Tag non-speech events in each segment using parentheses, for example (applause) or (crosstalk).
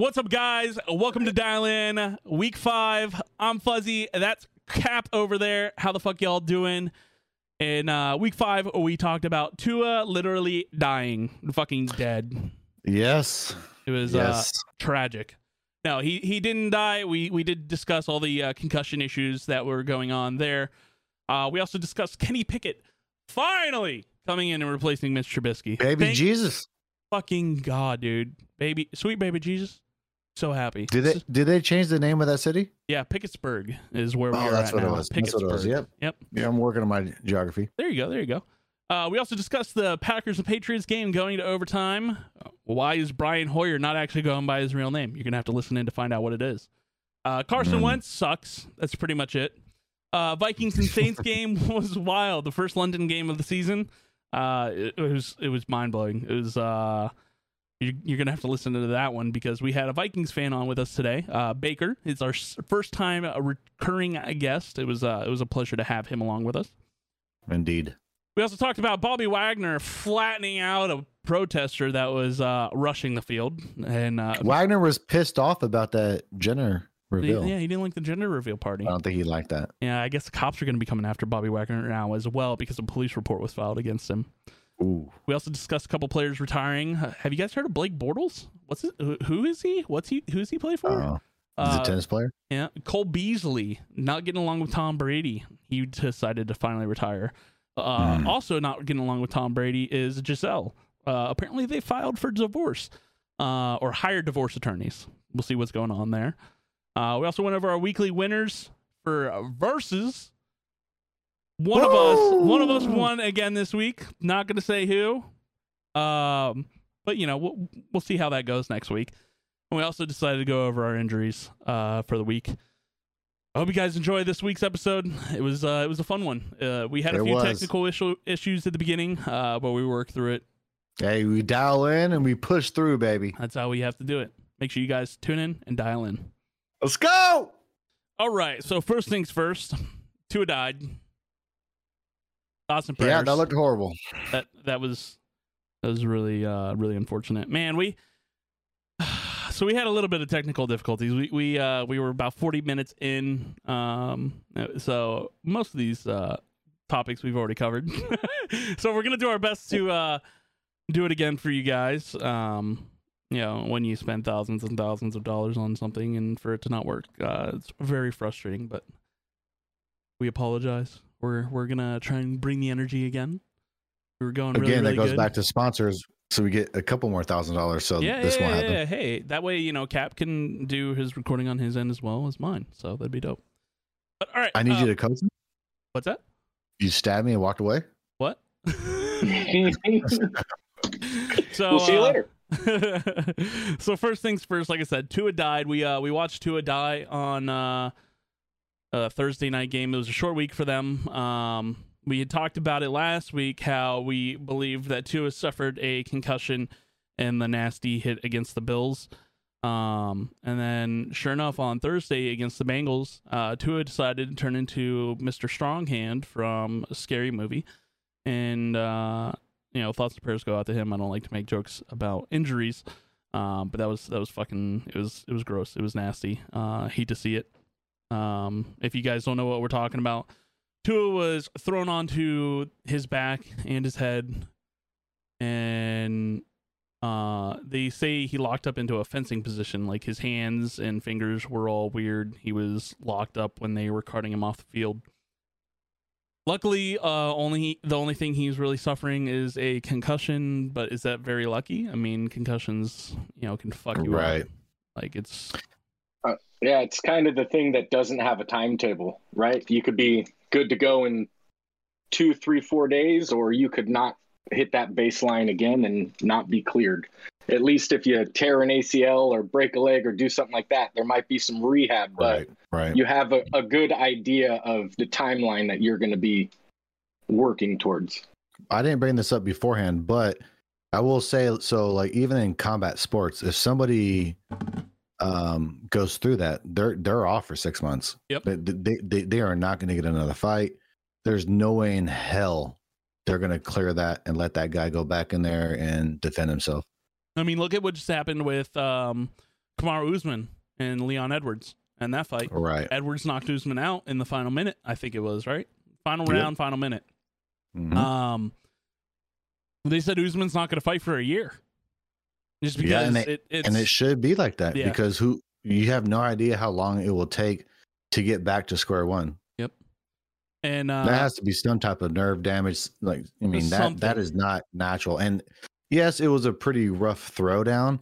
What's up, guys? Welcome to Dial In Week Five. I'm Fuzzy. That's Kap over there. How the fuck y'all doing? In uh, Week Five, we talked about Tua literally dying, fucking dead. Yes. It was Yes. uh, tragic. No, he he didn't die. We we did discuss all the uh, concussion issues that were going on there. Uh, we also discussed Kenny Pickett finally coming in and replacing Mitch Trubisky. Baby Thank Jesus. fucking god, dude, baby, sweet baby Jesus, so happy. Did they did they change the name of that city? Yeah, Pickettsburg is where we Oh, are that's at what it now. was. That's what it was. Yep. Yep. Yeah, I'm working on my geography. There you go. There you go. Uh, we also discussed the Packers and Patriots game going to overtime. Uh, Why is Brian Hoyer not actually going by his real name? You're gonna have to listen in to find out what it is. Uh, Carson Mm. Wentz sucks. That's pretty much it. Uh, Vikings and Saints (laughs) game was wild. The first London game of the season. Uh, it, it was it was mind blowing. It was. Uh, you, you're gonna have to listen to that one because we had a Vikings fan on with us today. Uh, Baker is our first time a recurring guest. It was uh, it was a pleasure to have him along with us. Indeed. We also talked about Bobby Wagner flattening out a protester that was uh, rushing the field, and uh, Wagner was pissed off about that Jenner reveal. yeah, he didn't like the gender reveal party. I don't think he liked that. Yeah, I guess the cops are going to be coming after Bobby Wagner now as well because a police report was filed against him. Ooh. We also discussed a couple players retiring. Uh, have you guys heard of Blake Bortles? What's it? Who, who is he? What's he? Who's he play for? Uh, he's Uh, a tennis player. Yeah, Cole Beasley not getting along with Tom Brady. He decided to finally retire. Uh, Hmm. Also, not getting along with Tom Brady is Gisele. Uh, apparently, they filed for divorce uh, or hired divorce attorneys. We'll see what's going on there. Uh, we also went over our weekly winners for uh, One of us, one of us won again this week. Not going to say who, um, but you know we'll, we'll see how that goes next week. And we also decided to go over our injuries uh, for the week. I hope you guys enjoyed this week's episode. It was uh, it was a fun one. Uh, we had a It few was. technical issue, issues at the beginning, uh, but we worked through it. Hey, we dial in and we push through, baby. That's how we have to do it. Make sure you guys tune in and dial in. Let's go. All right. So first things first, Tua died. Thoughts and prayers. Yeah, that looked horrible. that that was that was really uh really unfortunate. Man we (sighs) so we had a little bit of technical difficulties. We we uh we were about 40 minutes in um so most of these uh topics we've already covered. (laughs) So we're gonna do our best to uh do it again for you guys um you know when you spend thousands and thousands of dollars on something and for it to not work. Uh it's very frustrating but we apologize we're we're gonna try and bring the energy again We are going really, Again, really that goes good. back to sponsors, so we get a couple more thousand dollars. So yeah, this yeah, won't yeah, happen. yeah. Hey, that way you know Kap can do his recording on his end as well as mine, so that'd be dope. But all right, I need uh, you to coach. me. What's that? You stabbed me and walked away. What? (laughs) so we'll see you uh, later. (laughs) so first things first, like I said, Tua died. We uh we watched Tua die on uh a Thursday night game. It was a short week for them. Um we had talked about it last week how we believed that Tua suffered a concussion in the nasty hit against the Bills. Um and then sure enough on Thursday against the Bengals, uh Tua decided to turn into Mr. Stronghand from a scary movie. And uh you know, thoughts and prayers go out to him. I don't like to make jokes about injuries, um, but that was that was fucking. It was it was gross. It was nasty. Uh, hate to see it. Um, if you guys don't know what we're talking about, Tua was thrown onto his back and his head, and uh, they say he locked up into a fencing position. Like his hands and fingers were all weird. He was locked up when they were carting him off the field. Luckily, uh, only the only thing he's really suffering is a concussion. But is that very lucky? I mean, concussions, you know, can fuck you Right. up. Like it's Uh, yeah, it's kind of the thing that doesn't have a timetable, right? You could be good to go in two, three, four days, or you could not hit that baseline again and not be cleared. At least if you tear an ACL or break a leg or do something like that, there might be some rehab, but Right. Right. you have a, a good idea of the timeline that you're going to be working towards. I didn't bring this up beforehand, but I will say so. Like even in combat sports, if somebody um, goes through that, they're they're off for six months. Yep. They they, they, they are not going to get another fight. There's no way in hell they're going to clear that and let that guy go back in there and defend himself. I mean, look at what just happened with um, Kamaru Usman and Leon Edwards and that fight. Right. Edwards knocked Usman out in the final minute, I think it was, right? Final Yep. round, final minute. Mhm. Um, they said Usman's not going to fight for a year, just because Yeah, and it- it, and it should be like that Yeah. because who you have no idea how long it will take to get back to square one. Yep. And uh, that has to be some type of nerve damage. Like I mean that that Something. is not natural. And yes, it was a pretty rough throwdown,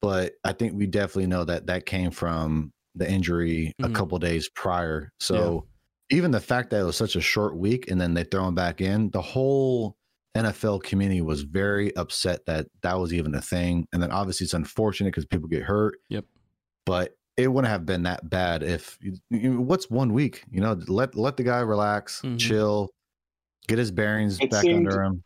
but I think we definitely know that that came from the injury Mhm. a couple days prior. So even the fact that it was such a short week and then they throw him back in, the whole NFL community was very upset that that was even a thing. And then obviously it's unfortunate because people get hurt. Yep. But it wouldn't have been that bad if you, you- what's one week? You know, let let the guy relax, Mhm. chill, get his bearings It back seemed- under him.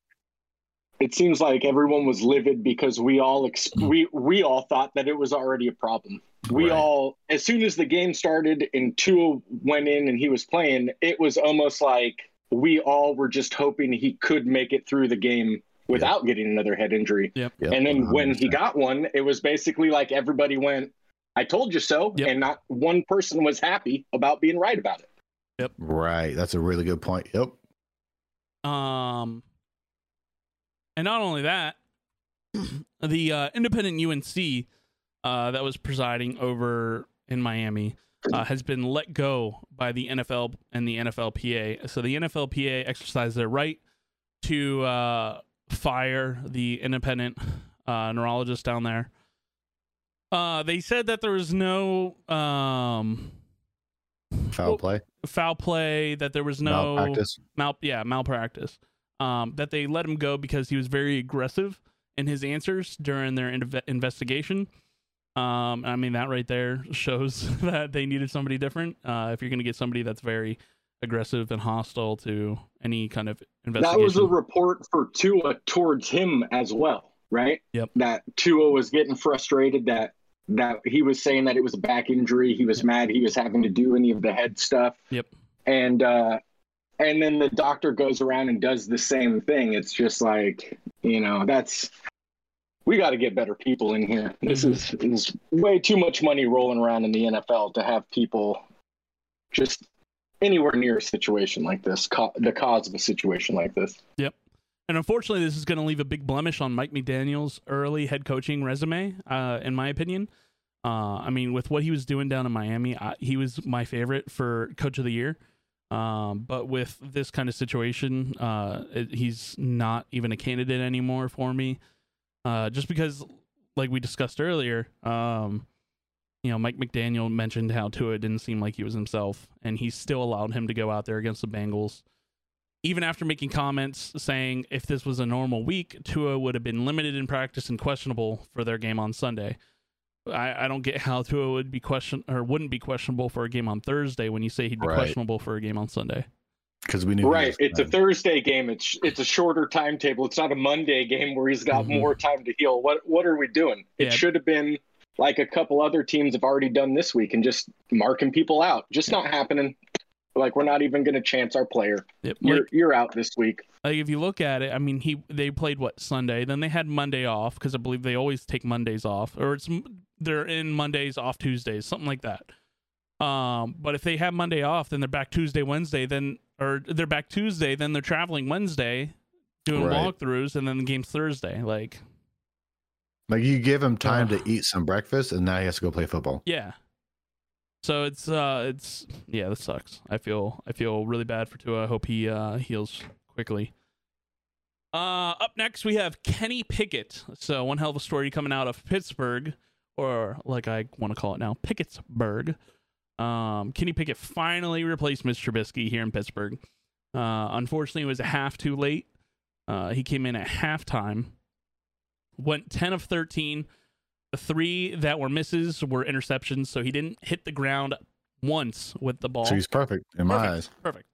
It seems like everyone was livid because we all ex- we we all thought that it was already a problem. We Right. all, as soon as the game started and Tua went in and he was playing, it was almost like we all were just hoping he could make it through the game without getting another head injury. Yep, And then when he got one, it was basically like everybody went, "I told you so," Yep. and not one person was happy about being right about it. Yep. Right, that's a really good point. Yep. Um, and not only that, (clears throat) the uh, independent UNC uh, that was presiding over in Miami uh, has been let go by the NFL and the NFLPA. So the NFLPA exercised their right to uh, fire the independent uh, neurologist down there. Uh, they said that there was no um, Foul Well, play, foul play, that there was no malpractice. mal yeah malpractice um that they let him go because he was very aggressive in his answers during their inve- investigation um i mean that right there (laughs) shows (laughs) that they needed somebody different uh if you're gonna get somebody that's very aggressive and hostile to any kind of investigation That was a report for Tua towards him as well, right? Yep. That Tua was getting frustrated that that he was saying that it was a back injury. He was Yep. mad he was having to do any of the head stuff. Yep. And uh and then the doctor goes around and does the same thing. It's just like, you know, that's we got to get better people in here. This is, is way too much money rolling around in the NFL to have people just anywhere near a situation like this, co- the cause of a situation like this. Yep. And unfortunately, this is going to leave a big blemish on Mike McDaniel's early head coaching resume, uh, in my opinion. Uh, I mean, with what he was doing down in Miami, I, he was my favorite for coach of the year. Um, but with this kind of situation, uh, it, he's not even a candidate anymore for me. Uh, just because, like we discussed earlier, um, you know, Mike McDaniel mentioned how Tua didn't seem like he was himself, and he still allowed him to go out there against the Bengals even after making comments saying if this was a normal week, Tua would have been limited in practice and questionable for their game on Sunday. I, I don't get how Tua would be question or wouldn't be questionable for a game on Thursday when you say he'd be Right. questionable for a game on Sunday. Because we knew. he Right. It's a. Thursday game. It's it's a shorter timetable. It's not a Monday game where he's got Mhm. more time to heal. What what are we doing? It Yeah. should have been like a couple other teams have already done this week and just marking people out. Just not happening. Like we're not even going to chance our player. Yep. You're Like, you're out this week. like if you look at it, I mean, he they played what Sunday, then they had Monday off because I believe they always take Mondays off, or it's they're in Mondays off Tuesdays, something like that. Um, but if they have Monday off, then they're back Tuesday, Wednesday, then or they're back Tuesday, then they're traveling Wednesday, doing Right. walkthroughs, and then the game's Thursday. Like, Like you give him time Ugh. to eat some breakfast, and now he has to go play football. yeah. So it's uh it's yeah, this sucks. I feel I feel really bad for Tua. I hope he uh heals quickly. Uh up next we have Kenny Pickett. So one hell of a story coming out of Pittsburgh, or like I want to call it now, Pickettsburg. Um Kenny Pickett finally replaced Mr. Trubisky here in Pittsburgh. Uh unfortunately it was a half too late. Uh he came in at halftime. Went 10 of 13. The three that were misses were interceptions, so he didn't hit the ground once with the ball. So he's perfect in my eyes. Perfect.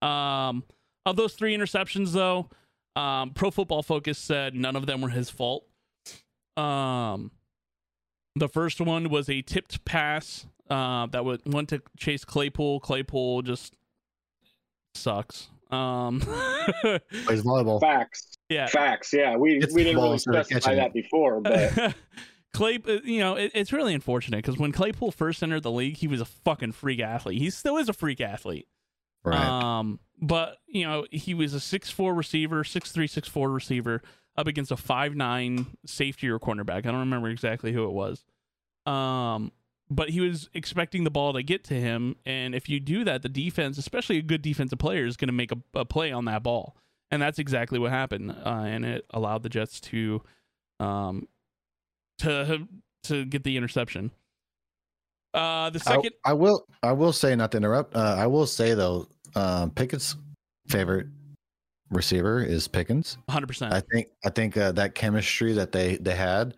Perfect. Um, of those three interceptions, though, um, Pro Football Focus said none of them were his fault. Um, the first one was a tipped pass uh, that would, went to Chase Claypool. Claypool just sucks. Um, (laughs) Plays volleyball. Facts. yeah, Facts. Yeah. We It's we didn't really specify that before, (laughs) but Clay, uh, you know, it, it's really unfortunate because when Claypool first entered the league, he was a fucking freak athlete. He still is a freak athlete. Right. Um, but you know, he was a six four receiver, six three, six four receiver up against a five nine safety or cornerback. I don't remember exactly who it was. Um, but he was expecting the ball to get to him, and if you do that, the defense, especially a good defensive player, is going to make a, a, play on that ball, and that's exactly what happened, uh, and it allowed the Jets to, um, to to get the interception. Uh, the second, I, I will, I will say not to interrupt. Uh, I will say though, um, Pickett's favorite receiver is Pickens. 100%. I think, I think uh, that chemistry that they they had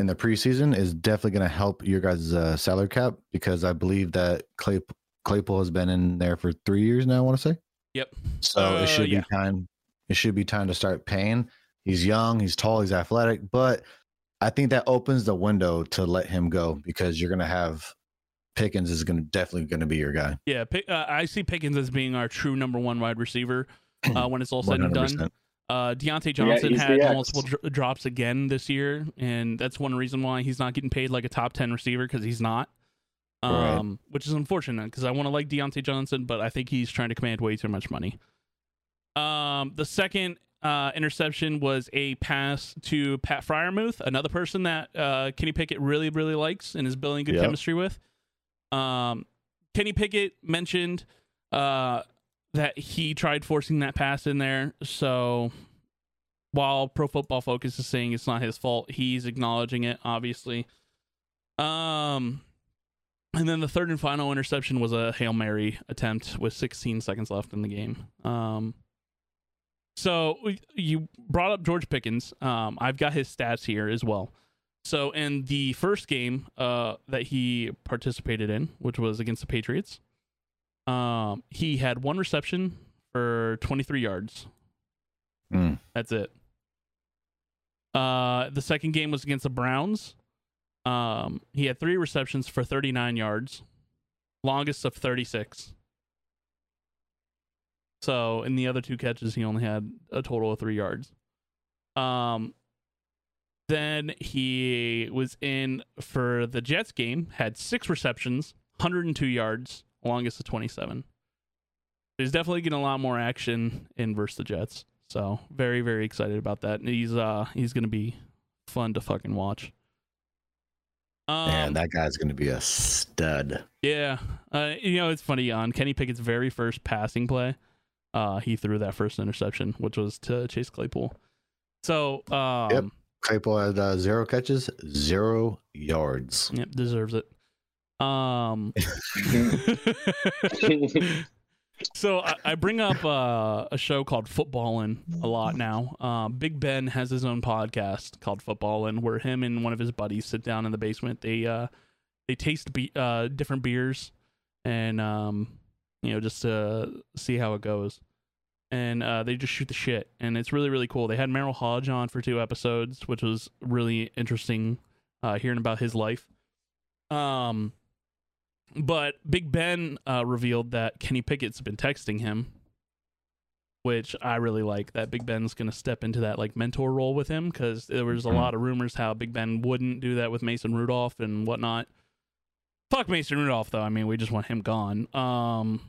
in the preseason is definitely going to help your guys' uh, salary cap because I believe that Clay, Claypool has been in there for three years now. I want to say. Yep. So it should yeah. be time. It should be time to start paying. He's young. He's tall. He's athletic, but I think that opens the window to let him go because you're going to have Pickens is going to definitely going to be your guy. Yeah, uh, I see Pickens as being our true number one wide receiver uh, when it's all said and done. (clears throat) Uh, Diontae Johnson yeah, had multiple dr- drops again this year, and that's one reason why he's not getting paid like a top ten receiver because he's not. Um, right. which is unfortunate because I want to like Diontae Johnson, but I think he's trying to command way too much money. Um, the second uh, interception was a pass to Pat Freiermuth, another person that uh, Kenny Pickett really, really likes and is building good yep. chemistry with. Um, Kenny Pickett mentioned uh, that he tried forcing that pass in there. So while Pro Football Focus is saying it's not his fault, he's acknowledging it, obviously. Um, and then the third and final interception was a Hail Mary attempt with 16 seconds left in the game. Um, so you brought up George Pickens. Um, I've got his stats here as well. So in the first game uh, that he participated in, which was against the Patriots, um, he had one reception for 23 yards. Mm. That's it. Uh, the second game was against the Browns. Um, he had three receptions for 39 yards, longest of 36. So in the other two catches, he only had a total of three yards. Um, then he was in for the Jets game, had six receptions, 102 yards, longest of 27. He's definitely getting a lot more action in versus the Jets. So very, very excited about that. He's uh he's gonna be fun to fucking watch. Um, Man, that guy's gonna be a stud. Yeah, uh, you know it's funny on Kenny Pickett's very first passing play, uh, he threw that first interception, which was to Chase Claypool. So, um, yep, Claypool had uh, zero catches, zero yards. Yep, deserves it. Um, (laughs) (laughs) so I, I, bring up uh, a show called Footbahlin a lot now. Uh, Big Ben has his own podcast called Footbahlin, where him and one of his buddies sit down in the basement. They uh, they taste be- uh, different beers and um, you know just to see how it goes. And uh, they just shoot the shit, and it's really really cool. They had Merril Hoge on for two episodes, which was really interesting uh, hearing about his life. Um, but Big Ben uh, revealed that Kenny Pickett's been texting him, which I really like. That Big Ben's going to step into that like mentor role with him because there was a mm-hmm. lot of rumors how Big Ben wouldn't do that with Mason Rudolph and whatnot. Fuck Mason Rudolph though. I mean, we just want him gone. Um,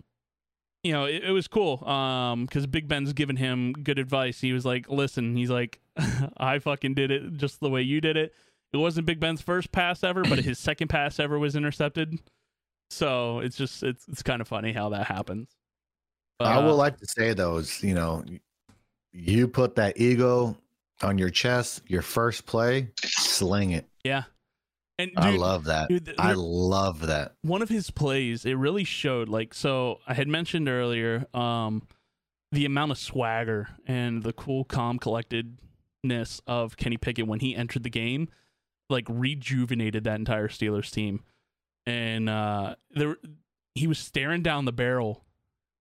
you know, it, it was cool. Um, because Big Ben's given him good advice. He was like, "Listen," he's like, (laughs) "I fucking did it just the way you did it." It wasn't Big Ben's first pass ever, but his second pass ever was intercepted. So it's just it's it's kind of funny how that happens. But, I would uh, like to say though, is you know, you put that ego on your chest, your first play, sling it. Yeah. And dude, I love that. Dude, I love that. One of his plays, it really showed like so I had mentioned earlier, um, the amount of swagger and the cool, calm, collectedness of Kenny Pickett when he entered the game, like rejuvenated that entire Steelers team and uh, there he was staring down the barrel,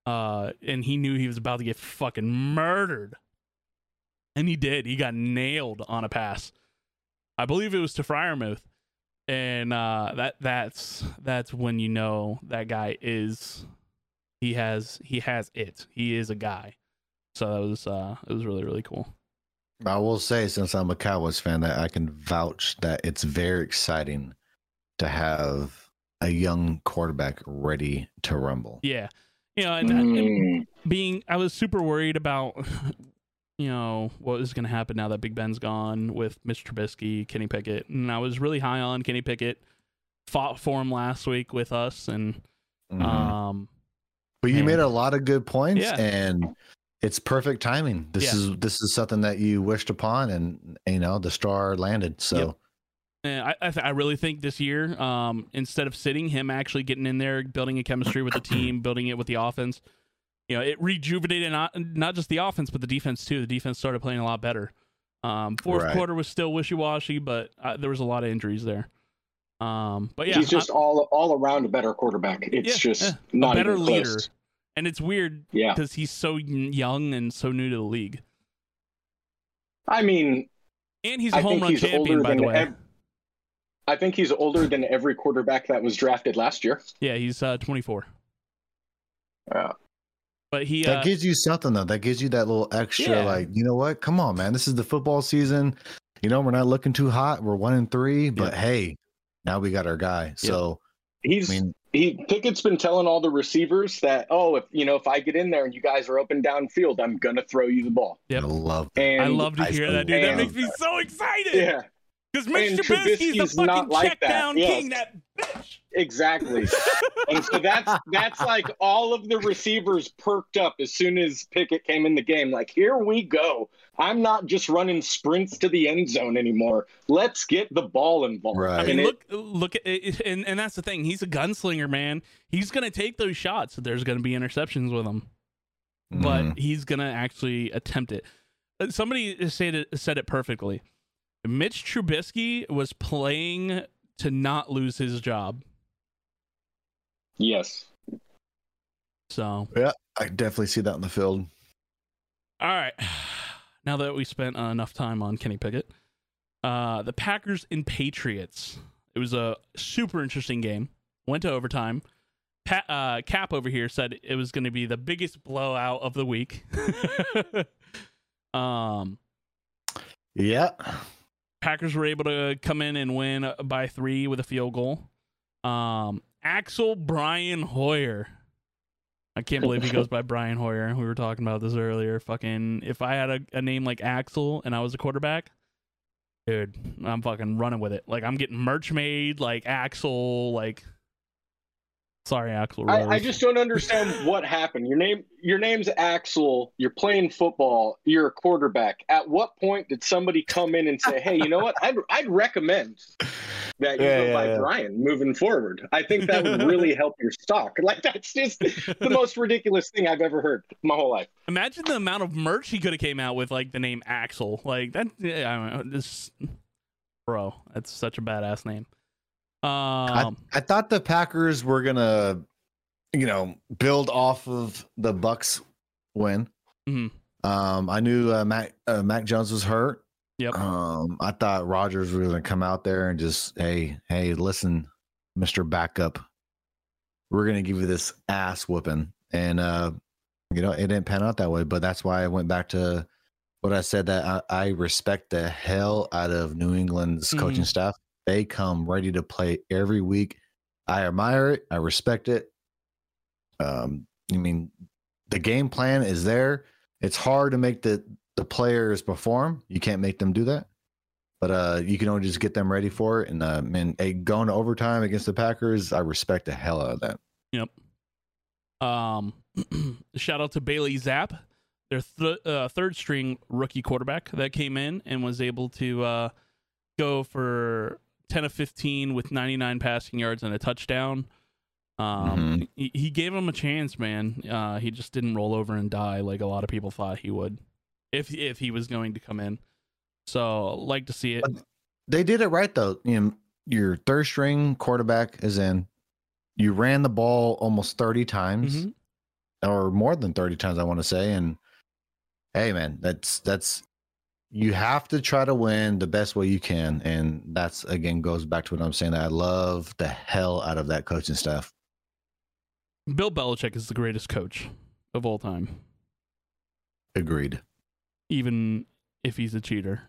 uh, and he knew he was about to get fucking murdered, and he did. He got nailed on a pass. I believe it was to Freiermuth, and uh, that that's that's when you know that guy is he has he has it. He is a guy. So that was uh, it was really really cool. I will say, since I'm a Cowboys fan, that I can vouch that it's very exciting to have a young quarterback ready to rumble. Yeah, you know, and, and Mm. being I was super worried about (laughs) you know what was going to happen now that Big Ben's gone with Mitch Trubisky, Kenny Pickett, and I was really high on Kenny Pickett. Fought for him last week with us, and Mhm. um, but you man. made a lot of good points, Yeah. and it's perfect timing. This Yeah. is this is something that you wished upon, and you know the star landed. So. Yep. And I I, th- I really think this year, um, instead of sitting him actually getting in there, building a chemistry with the team, (clears throat) building it with the offense, you know, it rejuvenated not not just the offense but the defense too. The defense started playing a lot better. Um, fourth Right. quarter was still wishy washy, but uh, there was a lot of injuries there. Um, but yeah, He's just all all around a better quarterback. It's Yeah, just yeah. not a better leader, close. and it's weird Yeah, because he's so young and so new to the league, I mean, and he's a I home run champion by the way. ev- I think he's older than every quarterback that was drafted last year. yeah, he's uh, 24, Yeah. but he That uh, gives you something though. That gives you that little extra, Yeah. like, you know what? Come on, man. This is the football season. You know, we're not looking too hot. We're one and three, but hey, now we got our guy. So He's I mean, he Pickett's been telling all the receivers that oh if you know if I get in there and you guys are up and downfield I'm gonna throw you the ball Yeah, I love that. and I love to I hear that, dude. That makes me so excited. yeah Because Mitch And Trubisky's the fucking not like check that. down Yes. king. That bitch. exactly (laughs) and so that's that's like all of the receivers perked up as soon as Pickett came in the game like here we go I'm not just running sprints to the end zone anymore let's get the ball involved Right. I And mean, it- look, look at it, and and that's the thing. He's a gunslinger, man. He's gonna take those shots. There's gonna be interceptions with him, but Mhm. he's gonna actually attempt it. Uh, Somebody said it said it perfectly. Mitch Trubisky was playing to not lose his job. yes So, yeah, I definitely see that in the field. all right. (sighs) Now that we spent uh, enough time on Kenny Pickett, uh, the Packers and Patriots. It was a super interesting game. Went to overtime. Pat, uh, Kap over here said it was going to be the biggest blowout of the week. (laughs) um, Yeah. Packers were able to come in and win by three with a field goal. Um, Axel Brian Hoyer. I can't believe he goes by (laughs) Brian Hoyer. We were talking about this earlier. Fucking, if I had a, a name like Axel and I was a quarterback, dude, I'm fucking running with it. Like I'm getting merch made, like Axel, like. Sorry, Axel. I, Rose. I just don't understand (laughs) what happened. Your name, your name's Axel. You're playing football. You're a quarterback. At what point did somebody come in and say, "Hey, you know what? I'd I'd recommend that you Yeah, go yeah, by yeah. Brian moving forward. I think that would really (laughs) help your stock. Like that's just the most ridiculous thing I've ever heard my whole life. Imagine the amount of merch he could have came out with, like the name Axel. Like that. Yeah, I don't know. This, bro, that's such a badass name. Um, I thought the Packers were gonna, you know, build off of the Bucs win. Mhm. Um, I knew uh, Mac uh, Mac Jones was hurt. Yep. Um, I thought Rodgers was gonna come out there and just, hey, hey, listen, Mister Backup, we're gonna give you this ass whooping, and uh, you know, it didn't pan out that way. But that's why I went back to what I said that I, I respect the hell out of New England's coaching Mhm. staff. They come ready to play every week. I admire it. I respect it. Um, I mean, the game plan is there. It's hard to make the the players perform. You can't make them do that, but uh, you can only just get them ready for it. And uh, man, hey, going to overtime against the Packers, I respect the hell out of that. Yep. Um, (clears throat) shout out to Bailey Zappe, their th- uh, third string rookie quarterback that came in and was able to uh, go for 10 of 15 with 99 passing yards and a touchdown. Um, he, he gave him a chance, man. Uh, he just didn't roll over and die like a lot of people thought he would, if if he was going to come in. So like to see it. They did it right though. You know, your third string quarterback is in. You ran the ball almost thirty times. Mhm. or more than 30 times i want to say and hey man that's that's you have to try to win the best way you can and that's again goes back to what i'm saying that i love the hell out of that coaching staff Bill Belichick is the greatest coach of all time. agreed even if he's a cheater.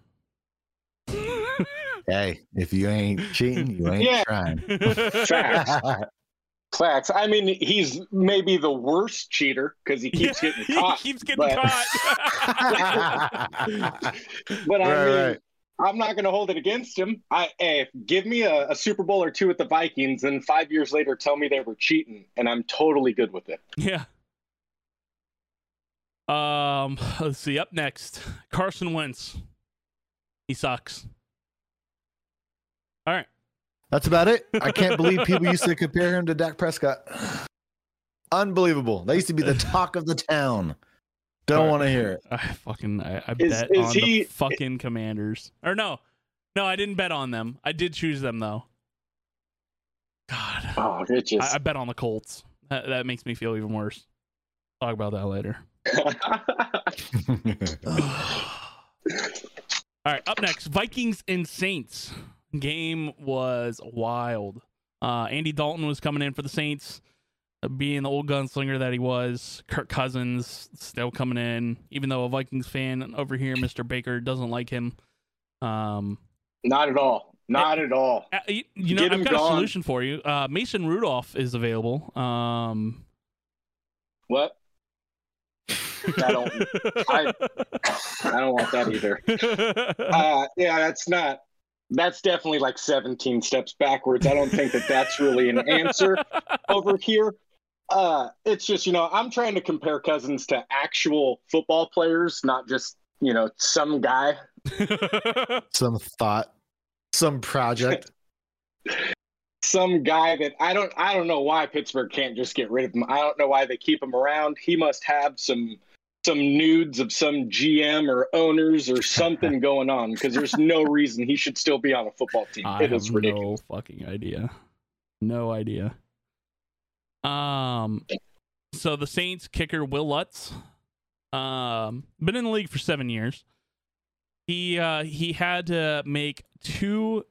hey, if you ain't cheating, you ain't (laughs) Yeah. trying. (laughs) (laughs) Facts. Facts. I mean, he's maybe the worst cheater because he keeps (laughs) getting caught. he caught. keeps getting but- caught. (laughs) But I Right, mean, right. I'm not going to hold it against him. I hey, give me a, a Super Bowl or two with the Vikings, and five years later, tell me they were cheating, and I'm totally good with it. yeah. Um, let's see. Up next, Carson Wentz. He sucks. All right. That's about it. I can't believe people used to compare him to Dak Prescott. (sighs) Unbelievable. They used to be the (laughs) talk of the town. Don't want to hear it. I fucking I, I Is- bet is on he- the fucking Commanders. Or no, no, I didn't bet on them. I did choose them though. God, Oh, it just. I, I bet on the Colts. That, that makes me feel even worse. Talk about that later. (laughs) (sighs) All right, up next, Vikings and Saints. Game was wild. Uh, Andy Dalton was coming in for the Saints, uh, being the old gunslinger that he was. Kirk Cousins still coming in, even though a Vikings fan over here, Mr. Baker, doesn't like him. Um, not at all. Not at all. uh, you, you know, Get I've got a solution for you. Uh, Mason Rudolph is available. Um, What? I don't. I, (laughs) I don't want that either. Uh, yeah, that's not. That's definitely like 17 steps backwards. I don't think that that's really an answer (laughs) over here. Uh, it's just you know I'm trying to compare Cousins to actual football players, not just you know some guy. (laughs) some thought, some project. (laughs) some guy that I don't I don't know why Pittsburgh can't just get rid of him. I don't know why they keep him around. He must have some some nudes of some GM or owners or something (laughs) going on because there's no reason he should still be on a football team. I It have is ridiculous. no fucking idea. No idea. Um, so the Saints kicker Wil Lutz, um, been in the league for seven years. He uh he had to make two,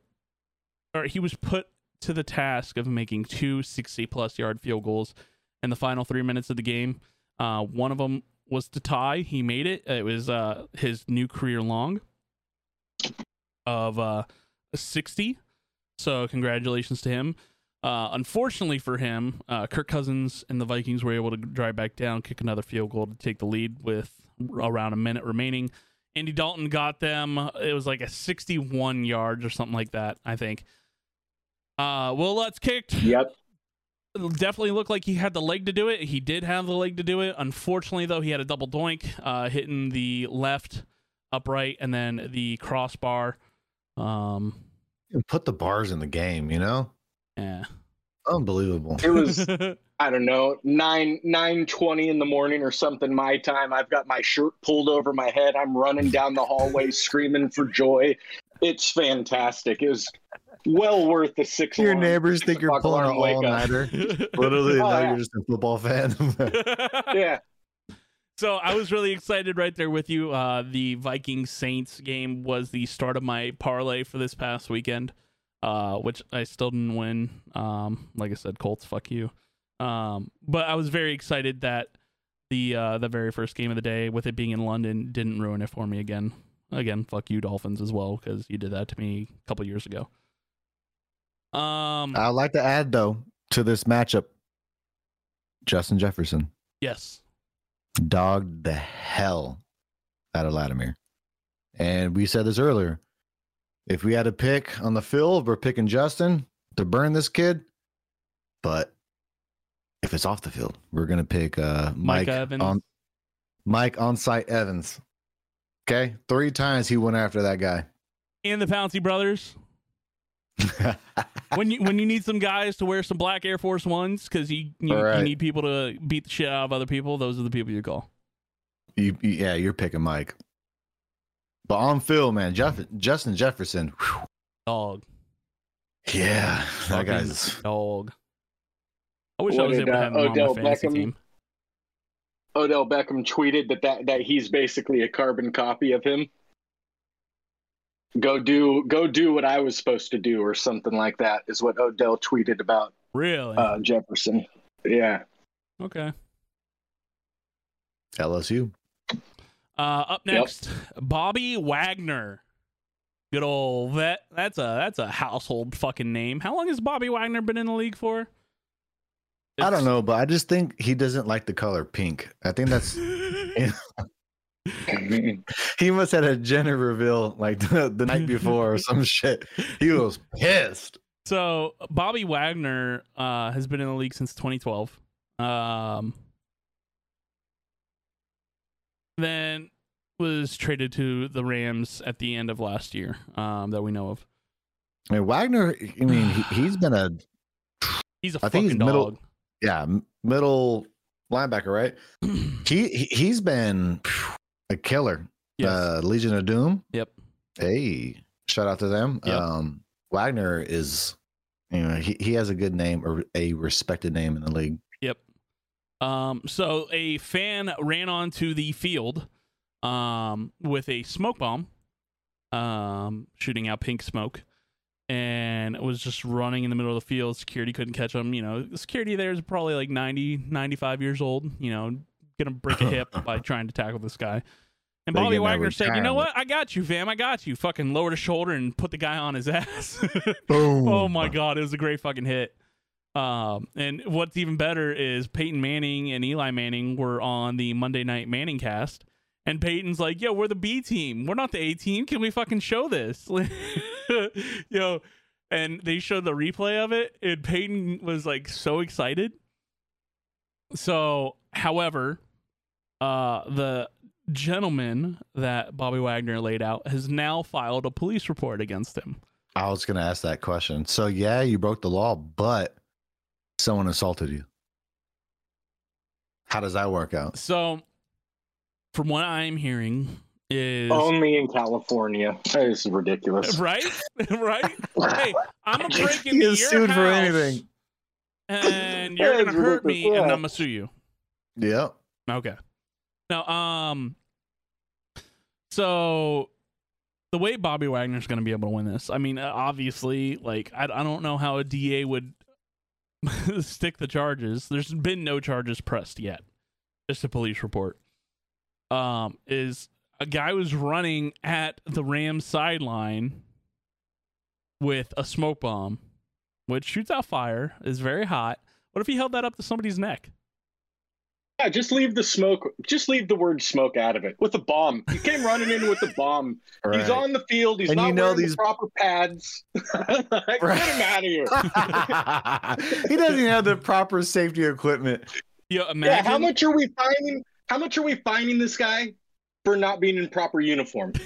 or he was put to the task of making two 60 plus yard field goals in the final three minutes of the game. Uh, one of them was to tie. He made it. It was uh his new career long of uh 60. So congratulations to him. Uh, unfortunately for him, uh, Kirk Cousins and the Vikings were able to drive back down, kick another field goal to take the lead with around a minute remaining. Andy Dalton got them. It was like a 61 yards or something like that, I think. Uh, Wil Lutz kicked. Yep. It definitely looked like he had the leg to do it. He did have the leg to do it. Unfortunately, though, he had a double doink, uh, hitting the left upright and then the crossbar. Um, And put the bars in the game, you know? yeah. Unbelievable. It was (laughs) I don't know nine nine twenty in the morning or something my time. I've got my shirt pulled over my head. I'm running down the hallway screaming for joy. It's fantastic. It was well worth the six. Your alarm- neighbors six think you're pulling an all nighter. (laughs) Literally, Oh, now yeah. you're just a football fan. (laughs) Yeah, So I was really excited right there with you. Uh, the Vikings Saints game was the start of my parlay for this past weekend, uh, which I still didn't win. Um, like I said, Colts, fuck you. Um, but I was very excited that the uh, the very first game of the day, with it being in London, didn't ruin it for me again. Again, fuck you, Dolphins, as well, because you did that to me a couple years ago. Um, I'd like to add, though, to this matchup Justin Jefferson yes, dogged the hell out of Lattimore. And we said this earlier. If we had to pick on the field, we're picking Justin to burn this kid. But if it's off the field, we're gonna pick uh Mike Mike, Evans. on Mike on site Evans. Okay. Three times he went after that guy. and the Pouncey brothers. When you when you need some guys to wear some black Air Force Ones because you you, you need people to beat the shit out of other people, those are the people you call. you, you- yeah, you're picking Mike. But on Phil, man, Jeff, Justin Jefferson, whew, Dog, yeah, that Fucking guy's dog. I wish I was did, able to uh, have him on Odell my fantasy Beckham- team. Odell Beckham tweeted that, that that he's basically a carbon copy of him. Go do go do what I was supposed to do or something like that is what Odell tweeted about Really? uh, Jefferson. Yeah. okay. LSU. Uh, up Yep. next, Bobby Wagner. Good old vet. That's a that's a household fucking name. How long has Bobby Wagner been in the league for? I don't know, but I just think he doesn't like the color pink. I think that's (laughs) he must have had a gender reveal like the, the night before or some shit. He was pissed. So Bobby Wagner uh, has been in the league since 2012. Um, then was traded to the Rams at the end of last year. Um, that we know of. I mean, Wagner. I mean, he, he's been a (sighs) He's a I fucking think he's middle- yeah middle linebacker, right? (clears throat) He, he he's been a killer. yes. Uh, Legion of Doom. Yep. Hey, shout out to them. Yep. Um, Wagner is, you know, he, he has a good name or a respected name in the league. Yep. Um, so a fan ran onto the field um, with a smoke bomb, um, shooting out pink smoke, and was just running in the middle of the field. Security couldn't catch him. You know, security there is probably like 90, 95 years old. You know, gonna break a hip by trying to tackle this guy. And Bobby Wagner said, "You know what? I got you, fam. I got you." Fucking lowered his shoulder and put the guy on his (laughs) ass. Boom. Oh my god, it was a great fucking hit. Um, and what's even better is Peyton Manning and Eli Manning were on the Monday Night Manning cast, and Peyton's like, "Yo, we're the B team. We're not the A team. Can we fucking show this?" (laughs) Yo, and they showed the replay of it, and Peyton was like so excited. So, however, uh, the gentleman that Bobby Wagner laid out has now filed a police report against him. I was going to ask that question. So, yeah, you broke the law, but someone assaulted you. How does that work out? So, from what I'm hearing, is Only in California. This is ridiculous. right, (laughs) right. Hey, I'm gonna (laughs) break He into your sued house, for anything. and you're gonna hurt me, ridiculous, and. I'm gonna sue you. Yep. Okay. Now, um, so the way Bobby Wagner's going to be able to win this, I mean, uh, obviously, like I, I don't know how a DA would (laughs) stick the charges. There's been no charges pressed yet. Just a police report. Um, is a guy was running at the Rams sideline with a smoke bomb, which shoots out fire, is very hot. What if he held that up to somebody's neck? Yeah, just leave the smoke. Just leave the word smoke out of it. With a bomb, he came running in with a bomb. Right. He's on the field. He's And not you know wearing these- the proper pads. (laughs) Get Right. him out of here. (laughs) he doesn't have the proper safety equipment. Yo, imagine. Yeah, how much are we finding? How much are we finding this guy for not being in proper uniform? (laughs)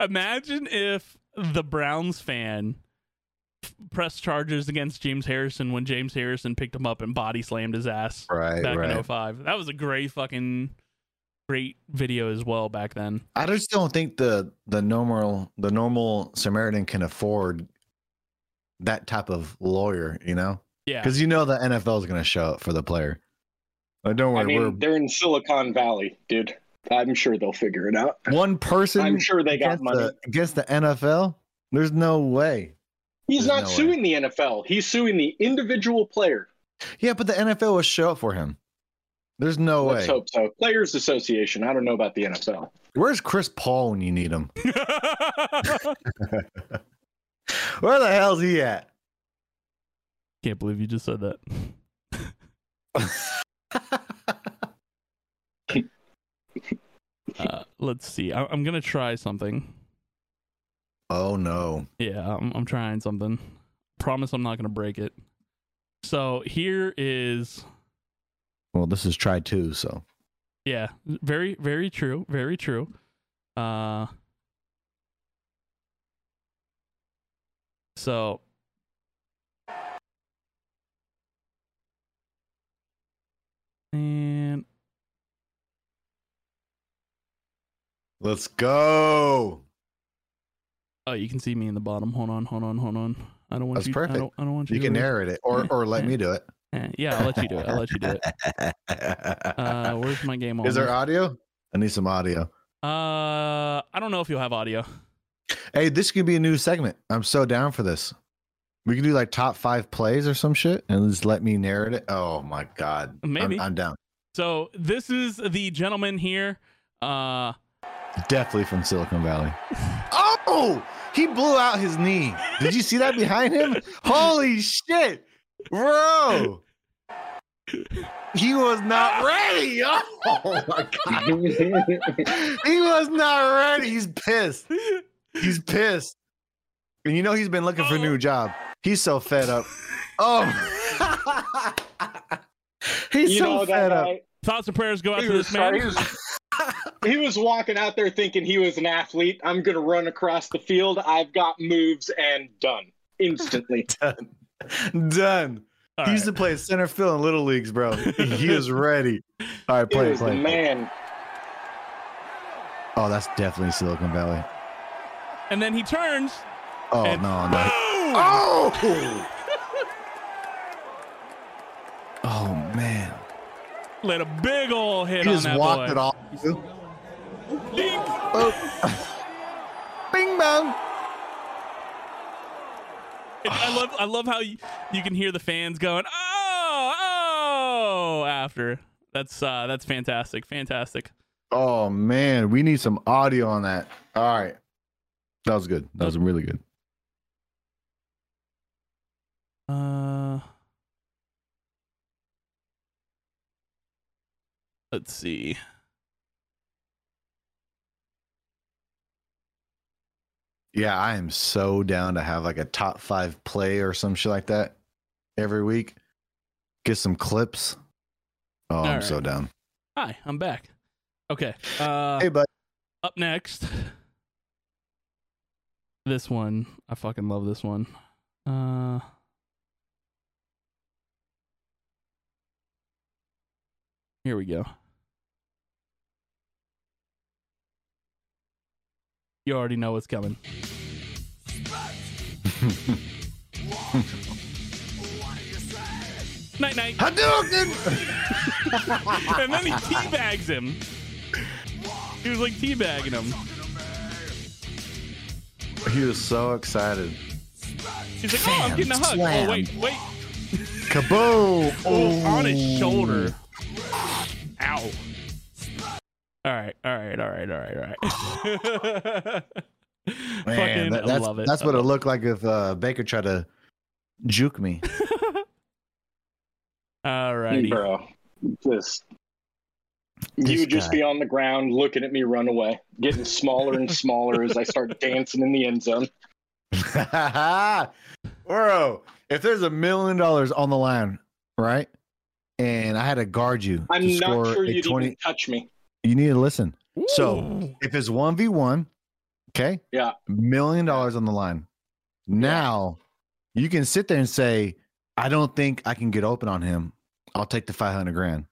Imagine if the Browns fan f- pressed charges against James Harrison when James Harrison picked him up and body slammed his ass Right, back right. in 05. That was a great fucking great video as well back then. I just don't think the the normal the normal Samaritan can afford that type of lawyer, you know, Yeah. because you know the NFL is going to show up for the player. Like, don't worry, I mean, they're in Silicon Valley, dude. I'm sure they'll figure it out. one person. I'm sure they got money. the, against the NFL. There's no way. He's There's not no way. suing the NFL. He's suing the individual player. Yeah, but the NFL will show up for him. There's no Let's way. hope so. Players Association. I don't know about the NFL. Where's Chris Paul when you need him? (laughs) (laughs) Where the hell's he at? Can't believe you just said that. (laughs) Uh, let's see. I- I'm gonna try something. Oh no. Yeah, I'm, I'm trying something. Promise I'm not gonna break it. So here is Well, this is try two, so Yeah, very, very true. Very true. Uh, so and let's go. Oh, you can see me in the bottom. Hold on, hold on, hold on. I don't want That's you. perfect. I don't, I don't want you. You to can narrate it, or or let me do it. (laughs) Eh, Yeah, I'll let you do it. I'll let you do it. (laughs) Uh, where's my game on? Is there audio? I need some audio. Uh, I don't know if you'll have audio. Hey, this could be a new segment. I'm so down for this. We could do like top five plays or some shit, and just let me narrate it. Oh my god, I'm- Maybe. I'm, down. So this is the gentleman here. Uh, Definitely from Silicon Valley. (laughs) Oh, he blew out his knee. Did you see that behind him? Holy shit, bro. He was not ready. (laughs) Oh my god. He was not ready. He's pissed. He's pissed. And you know he's been looking for a new job. He's so fed up. Oh. (laughs) he's you so fed up. Guy, thoughts and prayers go out he to was, this man. he was (laughs) he was walking out there thinking he was an athlete. I'm gonna run across the field. I've got moves and done instantly. (laughs) Done. Done. All he used right. to play center field in little leagues, bro. He is (laughs) ready. All right, He play, was the play. man. Oh, that's definitely Silicon Valley. And then he turns. Oh and no, no. boom! Oh. Oh Let a big old hit He on just that walked boy. it off. Dink. Oh. (laughs) Bing bong. And I love I love how you, you can hear the fans going, "Oh, oh!" after. That's uh that's fantastic. Fantastic. Oh man, we need some audio on that. All right. That was good. That was really good. Uh Let's see. Yeah, I am so down to have like a top five play or some shit like that every week. Get some clips. Oh, I'm All so down. Hi, I'm back. Okay. Uh Hey, bud. up next. This one. I fucking love this one. Uh Here we go. You already know what's coming. Night night. Hadouken! (laughs) and then he teabags him. He was like teabagging him. he was so excited. He's like, oh, I'm getting a hug. Oh, Slam. Oh, wait, wait. Kaboom! Oh, (laughs) on his shoulder. Ow. All right, all right, all right, all right, all right. (laughs) (laughs) Man, Fucking that- that's, love it. that's what it love looked like if uh, Baker tried to juke me. (laughs) All righty. Bro, just This you just guy. be on the ground looking at me run away, getting smaller and smaller as I start dancing in the end zone. Bro, if there's a million dollars on the line, right? And I had to guard you I'm to not score sure you'd 20. even touch me. You need to listen. So- If it's 1v1, okay? Yeah. Million dollars on the line. Now you can sit there and say, I don't think I can get open on him. I'll take the 500 grand.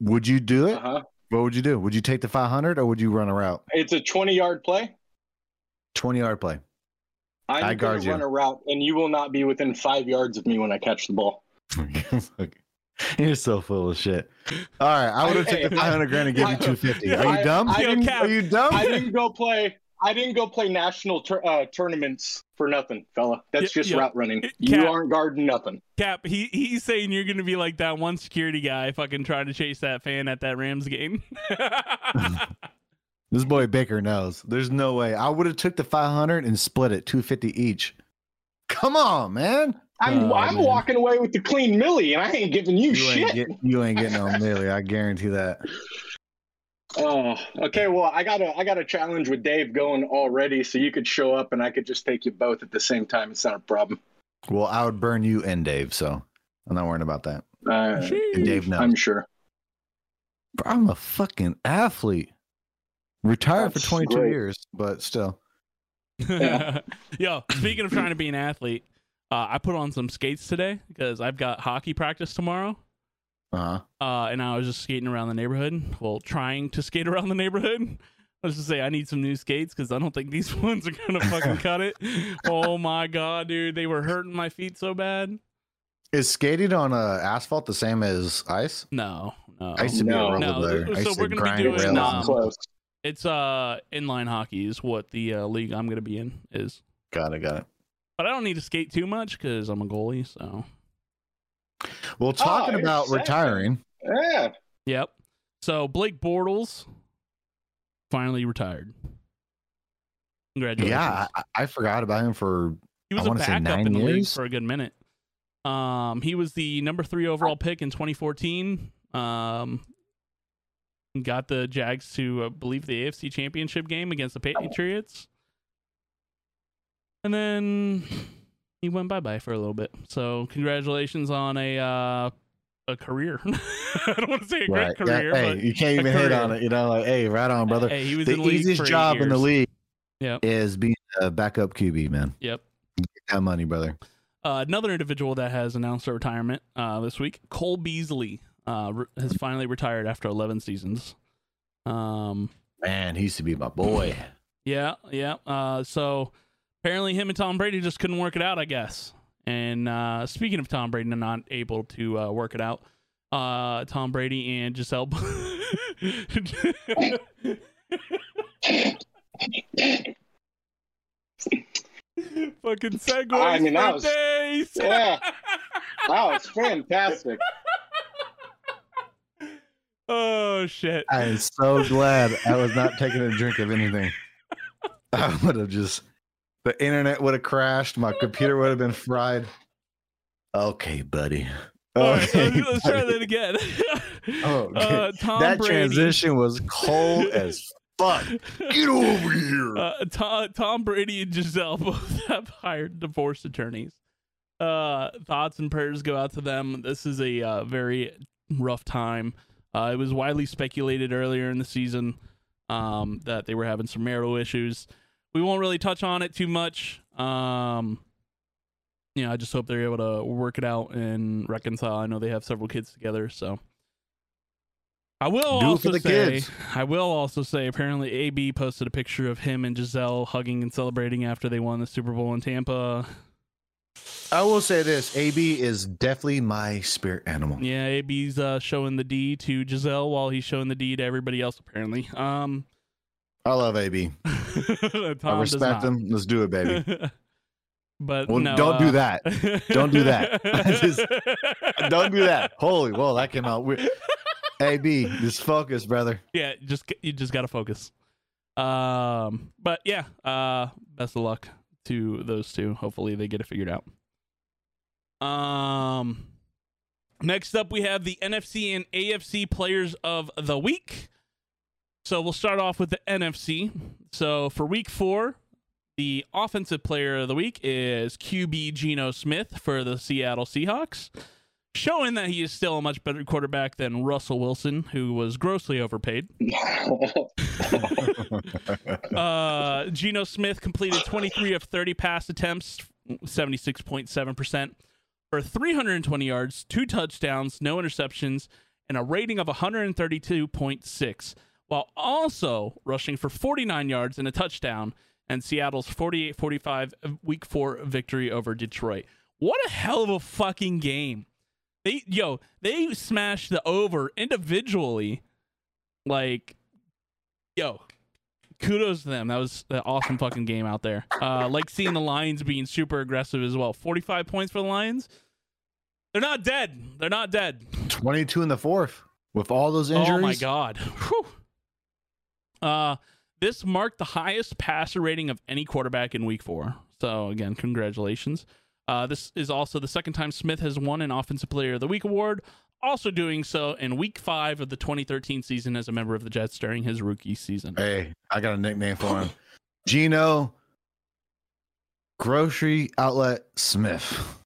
Would you do it? Uh-huh. What would you do? Would you take the 500 or would you run a route? It's a 20 yard play. 20 yard play. I'm I going guard to you. run a route, and you will not be within five yards of me when I catch the ball. (laughs) (laughs) You're so full of shit. All right, I would have Hey, taken 500 grand and give you 250. Are you dumb? I didn't- Are you dumb? I didn't go play. I didn't go play national tur- uh, tournaments for nothing, fella. That's Yeah, just yeah. route running. It- You aren't guarding nothing. Kap, he he's saying you're gonna be like that one security guy fucking trying to chase that fan at that Rams game. (laughs) This boy Baker knows. There's no way. I would have took the 500 and split it 250 each. Come on, man. I'm Oh, I'm man. walking away with the clean millie, and I ain't giving you, You shit. ain't, get, you ain't getting no Millie. I guarantee that. Oh, okay. Well, I got a I got a challenge with Dave going already, so you could show up, and I could just take you both at the same time. It's not a problem. Well, I would burn you and Dave, so I'm not worrying about that. Uh, And Dave knows. I'm sure. Bro, I'm a fucking athlete. Retired That's for 22 great. years, but still. Yeah. (laughs) Yo, speaking of trying to be an athlete, uh, I put on some skates today because I've got hockey practice tomorrow. Uh-huh. Uh, and I was just skating around the neighborhood. Well, trying to skate (laughs) around the neighborhood. Let's just say I need some new skates because I don't think these (laughs) ones are gonna fucking (laughs) cut it. Oh my god, dude, they were hurting my feet so bad. Is skating on uh, asphalt the same as ice? No, no, I used to be a No. No, I so to we're gonna be doing, It's rails not um, close. it's uh inline hockey is what the uh, league I'm gonna be in is. Got it, got it. But I don't need to skate too much because I'm a goalie. So Well, talking Oh, about exactly. retiring, Yeah. Yep. So Blake Bortles finally retired. Congratulations. Yeah, I, I forgot about him for he was I a wanna say backup nine in the league years? for a good minute. Um, he was the number three overall pick in 2014. Um, got the Jags to, I believe, the AFC Championship game against the Patriots, and then he went bye bye for a little bit. So congratulations on a uh, a career. (laughs) I don't want to say a great career, yeah, but hey, you can't even hit on it. You know, like, hey, right on, brother. hey, he was the easiest job in the league Yep. is being a backup QB, man. Yep. Get that money, brother. Uh, another individual that has announced their retirement uh, this week, Cole Beasley, uh, re- has finally retired after 11 seasons. Um, Man, he used to be my boy. yeah, yeah. Uh, so apparently, him and Tom Brady just couldn't work it out, I guess. And uh, speaking of Tom Brady and not able to uh, work it out, uh, Tom Brady and Gisele. (laughs) Fucking segues I mean, that was- days. (laughs) Yeah. That was fantastic. (laughs) oh shit. I am so glad I was not taking a drink of anything. I would have just the internet would have crashed, my computer would have been fried. Okay, buddy. All right, Okay, let's, (laughs) let's try that again. (laughs) Oh, uh, Tom that Brady. transition was cold as fuck. (laughs) Get over here. Uh, Tom, Tom Brady and Gisele both have hired divorce attorneys. Uh, thoughts and prayers go out to them. This is a uh, very rough time. Uh, it was widely speculated earlier in the season um, that they were having some marital issues. We won't really touch on it too much. Um, you know, I just hope they're able to work it out and reconcile. I know they have several kids together, so. I will Do it for also the say, kids. I will also say, apparently AB posted a picture of him and Gisele hugging and celebrating after they won the Super Bowl in Tampa. I will say this: AB is definitely my spirit animal. Yeah, AB's uh, showing the D to Gisele while he's showing the D to everybody else. Apparently, um, I love AB. (laughs) I respect him. Let's do it, baby. (laughs) but Well, no, don't uh, do that. Don't do that. (laughs) Just- Don't do that. Holy, well, that came out weird. AB, just focus, brother. yeah, just you just gotta focus. Um, but yeah, uh, best of luck to those two. Hopefully, they get it figured out. Um, next up, we have the NFC and AFC players of the week. So we'll start off with the NFC. So for week four, the offensive player of the week is QB Geno Smith for the Seattle Seahawks, showing that he is still a much better quarterback than Russell Wilson, who was grossly overpaid. (laughs) Uh, Geno Smith completed 23 of 30 pass attempts, 76.7%, for 320 yards, two touchdowns, no interceptions, and a rating of 132.6, while also rushing for 49 yards and a touchdown, and Seattle's 48 45 week four victory over Detroit. What a hell of a fucking game. They, yo, they smashed the over individually. Like, yo, kudos to them. That was an awesome fucking game out there. Uh, like seeing the Lions being super aggressive as well. 45 points for the Lions. They're not dead. They're not dead. 22 in the fourth with all those injuries. Oh my god. Whew. Uh, this marked the highest passer rating of any quarterback in Week Four. So again, congratulations. Uh, this is also the second time Smith has won an Offensive Player of the Week award. Also doing so in Week Five of the 2013 season as a member of the Jets during his rookie season. Hey, I got a nickname for him. (laughs) Geno Grocery Outlet Smith.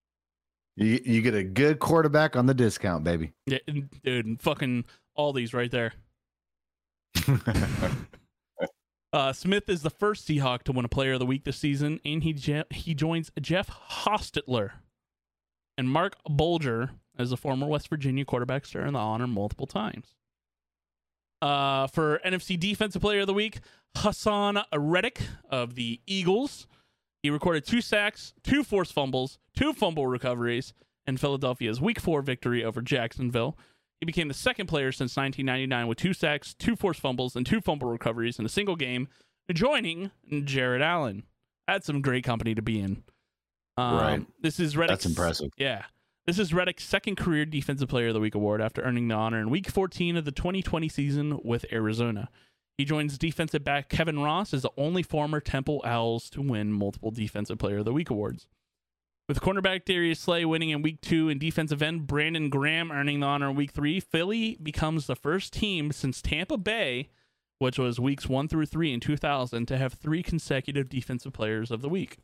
You, you get a good quarterback on the discount, baby. Yeah, dude, fucking all these right there. (laughs) Uh, Smith is the first Seahawk to win a Player of the Week this season, and he je- he joins Jeff Hostetler and Marc Bulger as a former West Virginia quarterback to earn the honor multiple times. Uh, for NFC Defensive Player of the Week, Haason Reddick of the Eagles. He recorded two sacks, two forced fumbles, two fumble recoveries, in Philadelphia's Week 4 victory over Jacksonville. He became the second player since 1999 with two sacks, two forced fumbles, and two fumble recoveries in a single game, joining Jared Allen. That's some great company to be in. Um, Right. This is Reddick's. That's impressive. Yeah. This is Reddick's second career Defensive Player of the Week award after earning the honor in Week 14 of the 2020 season with Arizona. He joins defensive back Kevin Ross as the only former Temple Owls to win multiple Defensive Player of the Week awards. With cornerback Darius Slay winning in week two and defensive end Brandon Graham earning the honor in week three, Philly becomes the first team since Tampa Bay, which was weeks one through three in 2000, to have three consecutive defensive players of the week.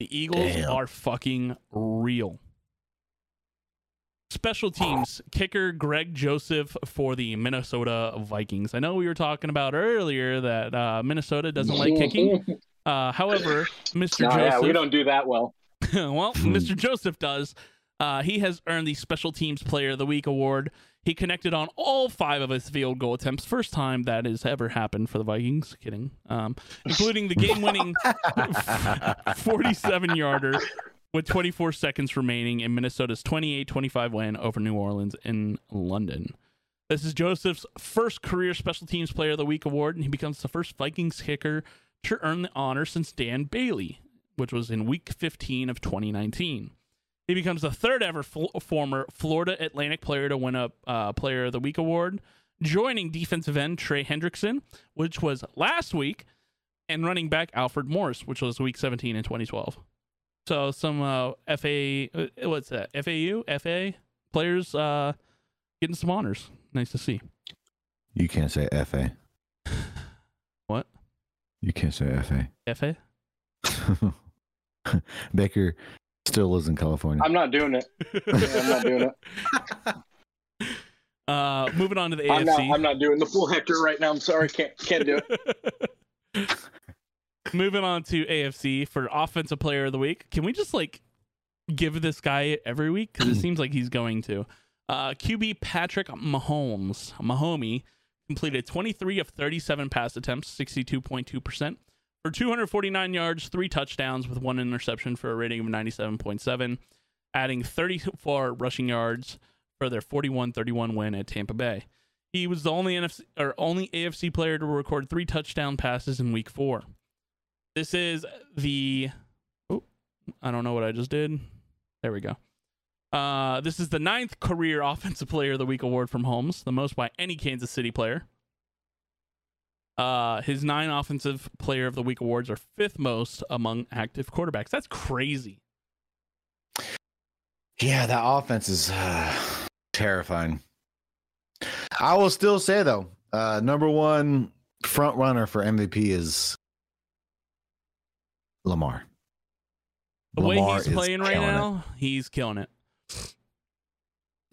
The Eagles Damn. are fucking real. Special teams (sighs) kicker Greg Joseph for the Minnesota Vikings. I know we were talking about earlier that uh, Minnesota doesn't like kicking. (laughs) Uh, however, Mr. No, Joseph. yeah, we don't do that well. (laughs) well, Hmm. Mr. Joseph does. Uh, he has earned the Special Teams Player of the Week award. He connected on all five of his field goal attempts. First time that has ever happened for the Vikings. Kidding. Um, including the game-winning (laughs) 47-yarder with 24 seconds remaining in Minnesota's 28-25 win over New Orleans in London. This is Joseph's first career Special Teams Player of the Week award, and he becomes the first Vikings kicker to earn the honor since Dan Bailey, which was in Week 15 of 2019. He becomes the third ever fl- former Florida Atlantic player to win a uh, Player of the Week award, joining defensive end Trey Hendrickson, which was last week, and running back Alfred Morris, which was Week 17 in 2012. So some uh, FA, uh, what's that? FAU, FA players uh, getting some honors. Nice to see. You can't say FA. (laughs) What? You can't say FA. FA? (laughs) (laughs) Baker still lives in California. I'm not doing it. I'm not doing it. (laughs) Uh, moving on to the I'm not. AFC. I'm not doing the full Hector right now. I'm sorry. Can't can't do it. (laughs) moving on to AFC for Offensive Player of the Week. Can we just like give this guy every week? Because it (clears throat) seems like he's going to. Uh, QB Patrick Mahomes, Mahomey, completed 23 of 37 pass attempts, 62.2%, for 249 yards, three touchdowns with one interception for a rating of 97.7, adding 34 rushing yards for their 41-31 win at Tampa Bay. He was the only NFC or only AFC player to record three touchdown passes in Week Four. This is the. Oh, I don't know what I just did. There we go. Uh, this is the ninth career (laughs) Offensive Player of the Week award from Holmes, the most by any Kansas City player. Uh, his nine Offensive Player of the Week awards are fifth most among active quarterbacks. That's crazy. Yeah, that offense is uh, terrifying. I will still say though, uh, number one front runner for MVP is Lamar. The way Lamar he's is playing right killing it. now, he's killing it.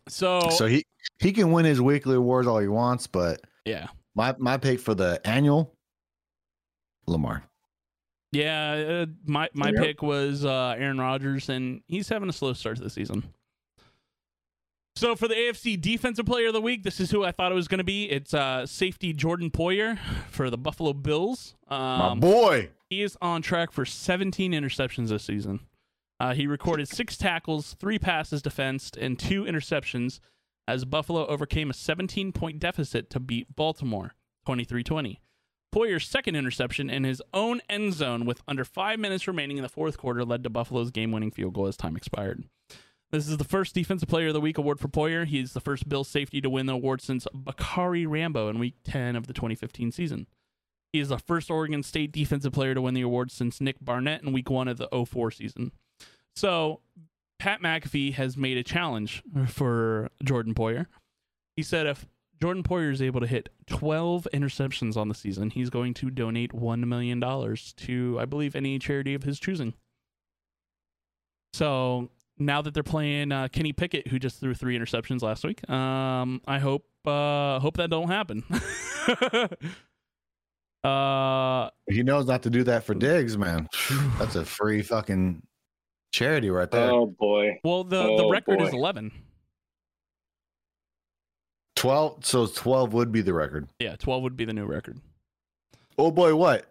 So, So he he can win his weekly awards all he wants, but yeah, my my pick for the annual, Lamar. Yeah, uh, my my Yep. pick was uh, Aaron Rodgers, and he's having a slow start to the season. So for the AFC Defensive Player of the Week, this is who I thought it was going to be. It's uh, safety Jordan Poyer for the Buffalo Bills. my Um, boy. he is on track for 17 interceptions this season. Uh, he recorded six tackles, three passes defensed, and two interceptions as Buffalo overcame a 17 point deficit to beat Baltimore 23 20. Poyer's second interception in his own end zone with under five minutes remaining in the fourth quarter led to Buffalo's game winning field goal as time expired. This is the first Defensive Player of the Week award for Poyer. He's the first Bill safety to win the award since Bakari Rambo in Week 10 of the 2015 season. He is the first Oregon State Defensive Player to win the award since Nick Barnett in Week 1 of the 04 season. So, Pat McAfee has made a challenge for Jordan Poyer. He said if Jordan Poyer is able to hit 12 interceptions on the season, he's going to donate $1 million to, I believe, any charity of his choosing. So, now that they're playing uh, Kenny Pickett, who just threw three interceptions last week, um, I hope uh, hope that don't happen. (laughs) uh, He knows not to do that for Diggs, man. That's a free fucking charity right there. Oh boy. well, the the Oh, record is boy. 11. 12 so 12 would be the record. Yeah, 12 would be the new record. Oh boy, what?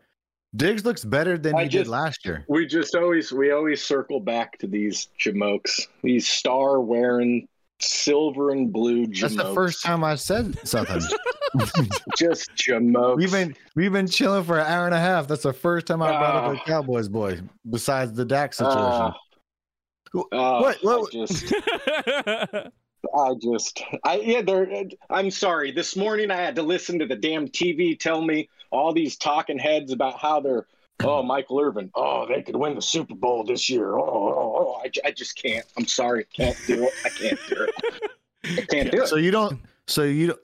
Diggs looks better than I he did last year. We just always we always circle back to these jamokes. These star wearing silver and blue jamokes. That's the first time I said something. (laughs) Just jamokes. we've been we've been chilling for an hour and a half. That's the first time I brought up Ah. a Cowboys boy, besides the Dak situation. Ah, Uh, What- what- I just, (laughs) I just, I yeah. There. I'm sorry. This morning I had to listen to the damn TV tell me all these talking heads about how they're. Oh, (clears throat) Michael Irvin. Oh, they could win the Super Bowl this year. Oh, oh, oh. I, I just can't. I'm sorry. Can't do it. I can't do it. I can't do it. So you don't. So you don't.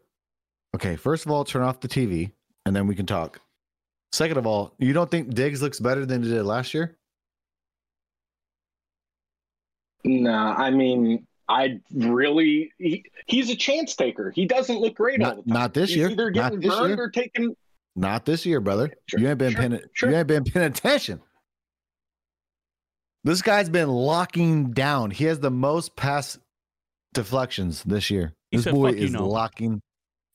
Okay, first of all, turn off the TV, and then we can talk. Second of all, you don't think Diggs looks better than he did last year? Nah, I mean, I really. He, he's a chance taker. He doesn't look great all the Not, time. not this He's year. either Not getting this burned year. or taking. Not this year, brother. Sure, you ain't been sure, paying. sure. You ain't been paying attention. This guy's been locking down. He has the most pass deflections this year. He this said, boy "Fuck you, is no." locking.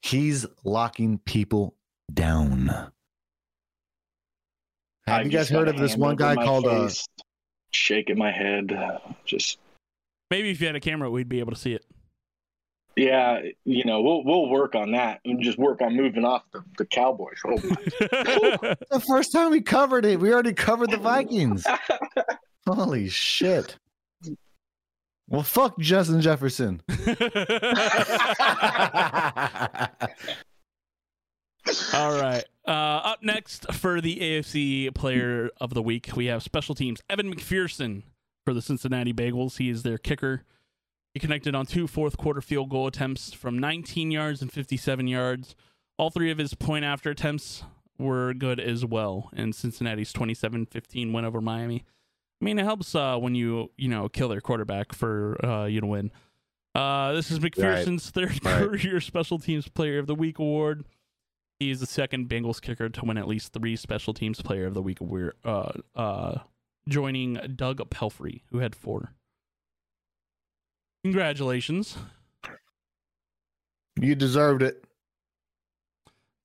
He's locking people down. Have I you guys heard of this one guy called? Uh, face, shaking my head? Just Maybe if you had a camera, we'd be able to see it. yeah, you know, we'll we'll work on that and just work on moving off the, the Cowboys. Oh my (laughs) the first time we covered it, we already covered the Vikings. Holy shit! Well, fuck Justin Jefferson. (laughs) (laughs) All right. Uh, up next for the AFC Player of the Week, we have special teams. Evan McPherson for the Cincinnati Bengals. He is their kicker. He connected on two fourth quarter field goal attempts from 19 yards and 57 yards. All three of his point after attempts were good as well in Cincinnati's 27-15 win over Miami. I mean, it helps uh, when you you know kill their quarterback for uh, you to win. Uh, this is McPherson's third Right. (laughs) career Special Teams Player of the Week award. He is the second Bengals kicker to win at least three Special Teams Player of the Week award, uh, uh, joining Doug Pelfrey, who had four. Congratulations, you deserved it.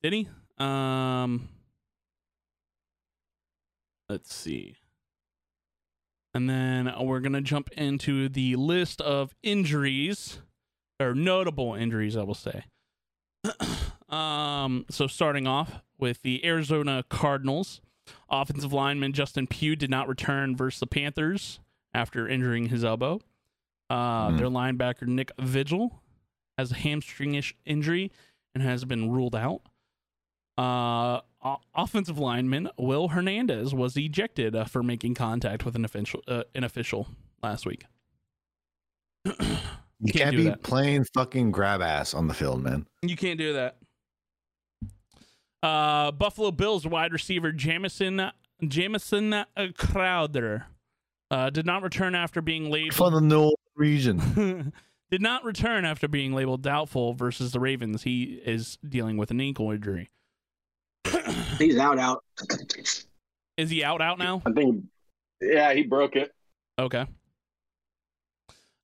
did he? Um, let's see. And then we're going to jump into the list of injuries, or notable injuries, I will say. (clears throat) um, so starting off with the Arizona Cardinals, offensive lineman Justin Pugh did not return versus the Panthers after injuring his elbow. Uh, Mhm. Their linebacker Nick Vigil has a hamstringish injury and has been ruled out. Uh, o- offensive lineman Will Hernandez was ejected uh, for making contact with an official, uh, an official last week. (clears throat) You Can't can't, be that. playing fucking grab ass on the field, man. You can't do that. Uh, Buffalo Bills wide receiver Jamison Jamison uh, Crowder uh, did not return after being labeled From the New Orleans region. (laughs) did not return after being labeled doubtful versus the Ravens. He is dealing with an ankle injury. (coughs) He's out, out. is he out out now? I think, yeah, he broke it. Okay.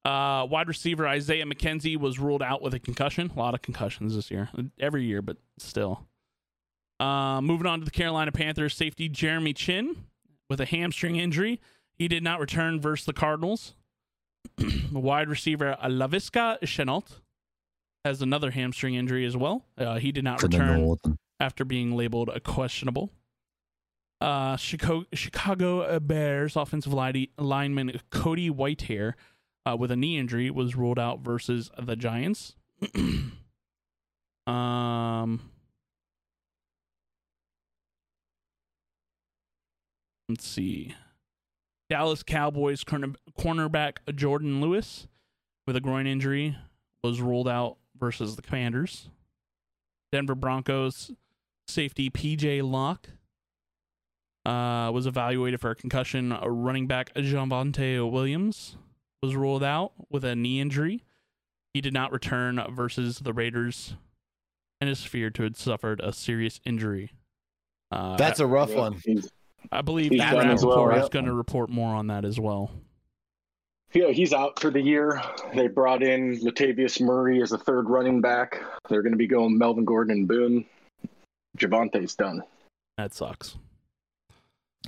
Uh, wide receiver Isaiah McKenzie was ruled out with a concussion. A lot of concussions this year, every year, but still. Uh, moving on to the Carolina Panthers, safety Jeremy Chinn with a hamstring injury. He did not return versus the Cardinals. (clears throat) wide receiver Laviska Shenault has another hamstring injury as well. Uh, he did not return after being labeled a questionable. Uh, Chicago, Chicago Bears offensive line, lineman Cody Whitehair uh, with a knee injury was ruled out versus the Giants. (clears throat) um, let's see. Dallas Cowboys corner, cornerback Jordan Lewis with a groin injury was ruled out versus the Commanders. Denver Broncos safety PJ Locke uh, was evaluated for a concussion. A running back Javonte Williams was ruled out with a knee injury. He did not return versus the Raiders and is feared to have suffered a serious injury. Uh, That's a rough Yeah, one. He's, I believe he's Matt done well, Rapoport is going to report more on that as well. yeah, he's out for the year. They brought in Latavius Murray as a third running back. They're going to be going Melvin Gordon and Boone. Javonte's done. That sucks.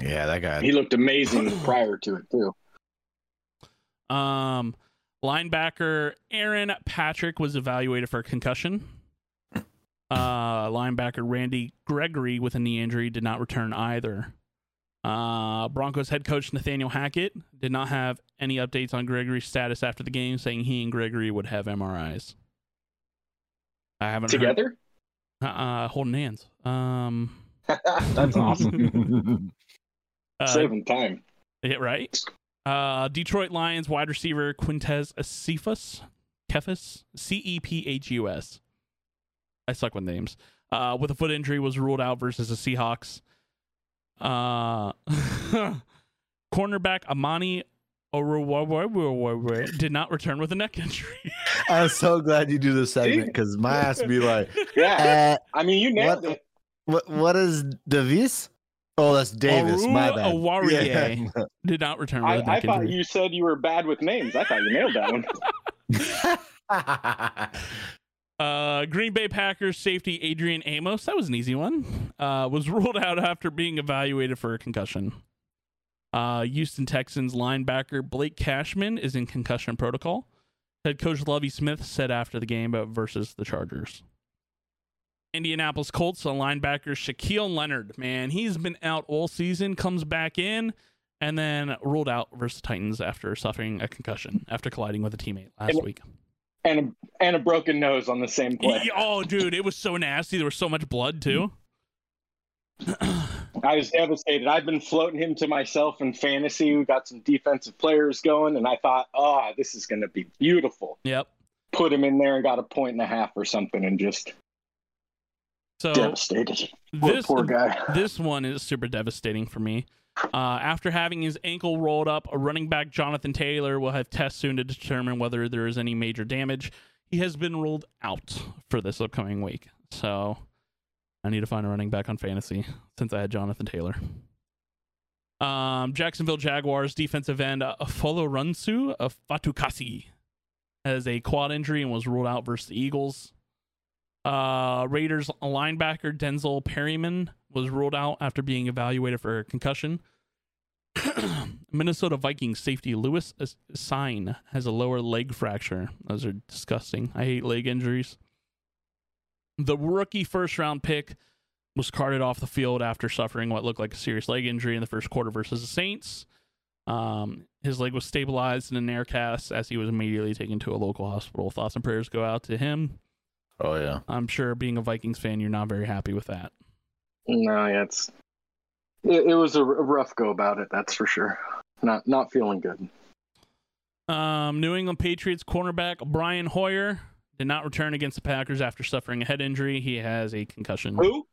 Yeah, that guy. He looked amazing (clears throat) prior to it too. Um, linebacker Aaron Patrick was evaluated for a concussion. Uh, linebacker Randy Gregory with a knee injury did not return either. Uh, Broncos head coach Nathaniel Hackett did not have any updates on Gregory's status after the game, saying he and Gregory would have MRIs. I haven't together. Heard, uh, holding hands. Um, (laughs) that's awesome. (laughs) uh, Saving time. Yeah, right. Uh, Detroit Lions wide receiver Quintez Cephas, Cephus, C E P H U S. I suck with names. Uh, with a foot injury, was ruled out versus the Seahawks. Uh, (laughs) cornerback Amani did not return with a neck injury. I'm so glad you do this segment because my ass be like, yeah. Uh, I mean, you nailed what, it. What what is Davis? Oh, that's Davis. My bad. Awarie yeah. (laughs) did not return with I, a neck I injury. thought you said you were bad with names. I thought you nailed that one. (laughs) Uh, Green Bay Packers safety Adrian Amos, that was an easy one, uh, was (laughs) ruled out after being evaluated for a concussion. Uh, Houston Texans linebacker Blake Cashman is in concussion protocol. Head coach Lovie Smith said after the game versus the Chargers. Indianapolis Colts, linebacker Shaquille Leonard, man, he's been out all season, comes back in, and then ruled out versus the Titans after suffering a concussion after colliding with a teammate last week. And a, and a broken nose on the same play. Oh, dude, it was so nasty. There was so much blood too. Mm-hmm. I was devastated. I've been floating him to myself in fantasy. We got some defensive players going, and I thought, oh, this is going to be beautiful. yep. Put him in there and got a point and a half or something, and just So devastated. Poor, this poor guy. this one is super devastating for me. Uh, after having his ankle rolled up, a running back Jonathan Taylor will have tests soon to determine whether there is any major damage. He has been ruled out for this upcoming week, so I need to find a running back on fantasy since I had Jonathan Taylor. Um, Jacksonville Jaguars defensive end uh, Folorunso of Fatukasi has a quad injury and was ruled out versus the Eagles. Uh, Raiders linebacker Denzel Perryman was ruled out after being evaluated for a concussion. (clears throat) Minnesota Vikings safety Lewis Cine has a lower leg fracture. Those are disgusting. I hate leg injuries. The rookie first round pick was carted off the field after suffering what looked like a serious leg injury in the first quarter versus the Saints. Um, his leg was stabilized in an air cast as he was immediately taken to a local hospital. Thoughts and prayers go out to him. Oh yeah. I'm sure being a Vikings fan, you're not very happy with that. No, yeah, it's it, it was a rough go about it. That's for sure. Not not feeling good. Um, New England Patriots cornerback Brian Hoyer did not return against the Packers after suffering a head injury. He has a concussion. Who?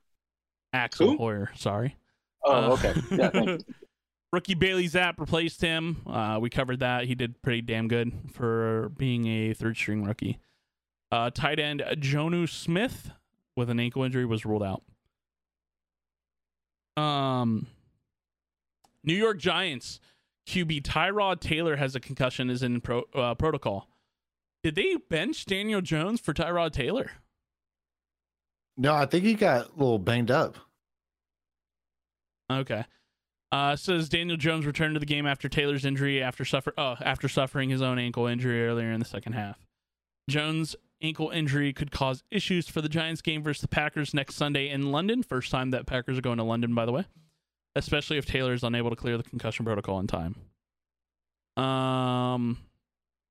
Axel Who? Hoyer, sorry. Oh, Uh, okay. Yeah, thank you. (laughs) Rookie Bailey Zappe replaced him. Uh, we covered that. He did pretty damn good for being a third string rookie. Uh, tight end Jonnu Smith with an ankle injury was ruled out. Um, New York Giants QB Tyrod Taylor has a concussion, is in pro, uh, protocol. Did they bench Daniel Jones for Tyrod Taylor? No, I think he got a little banged up. Okay. Uh, says Daniel Jones returned to the game after Taylor's injury after suffer oh, after suffering his own ankle injury earlier in the second half. Jones' ankle injury could cause issues for the Giants game versus the Packers next Sunday in London. First time that Packers are going to London, by the way. Especially if Taylor is unable to clear the concussion protocol in time. Um,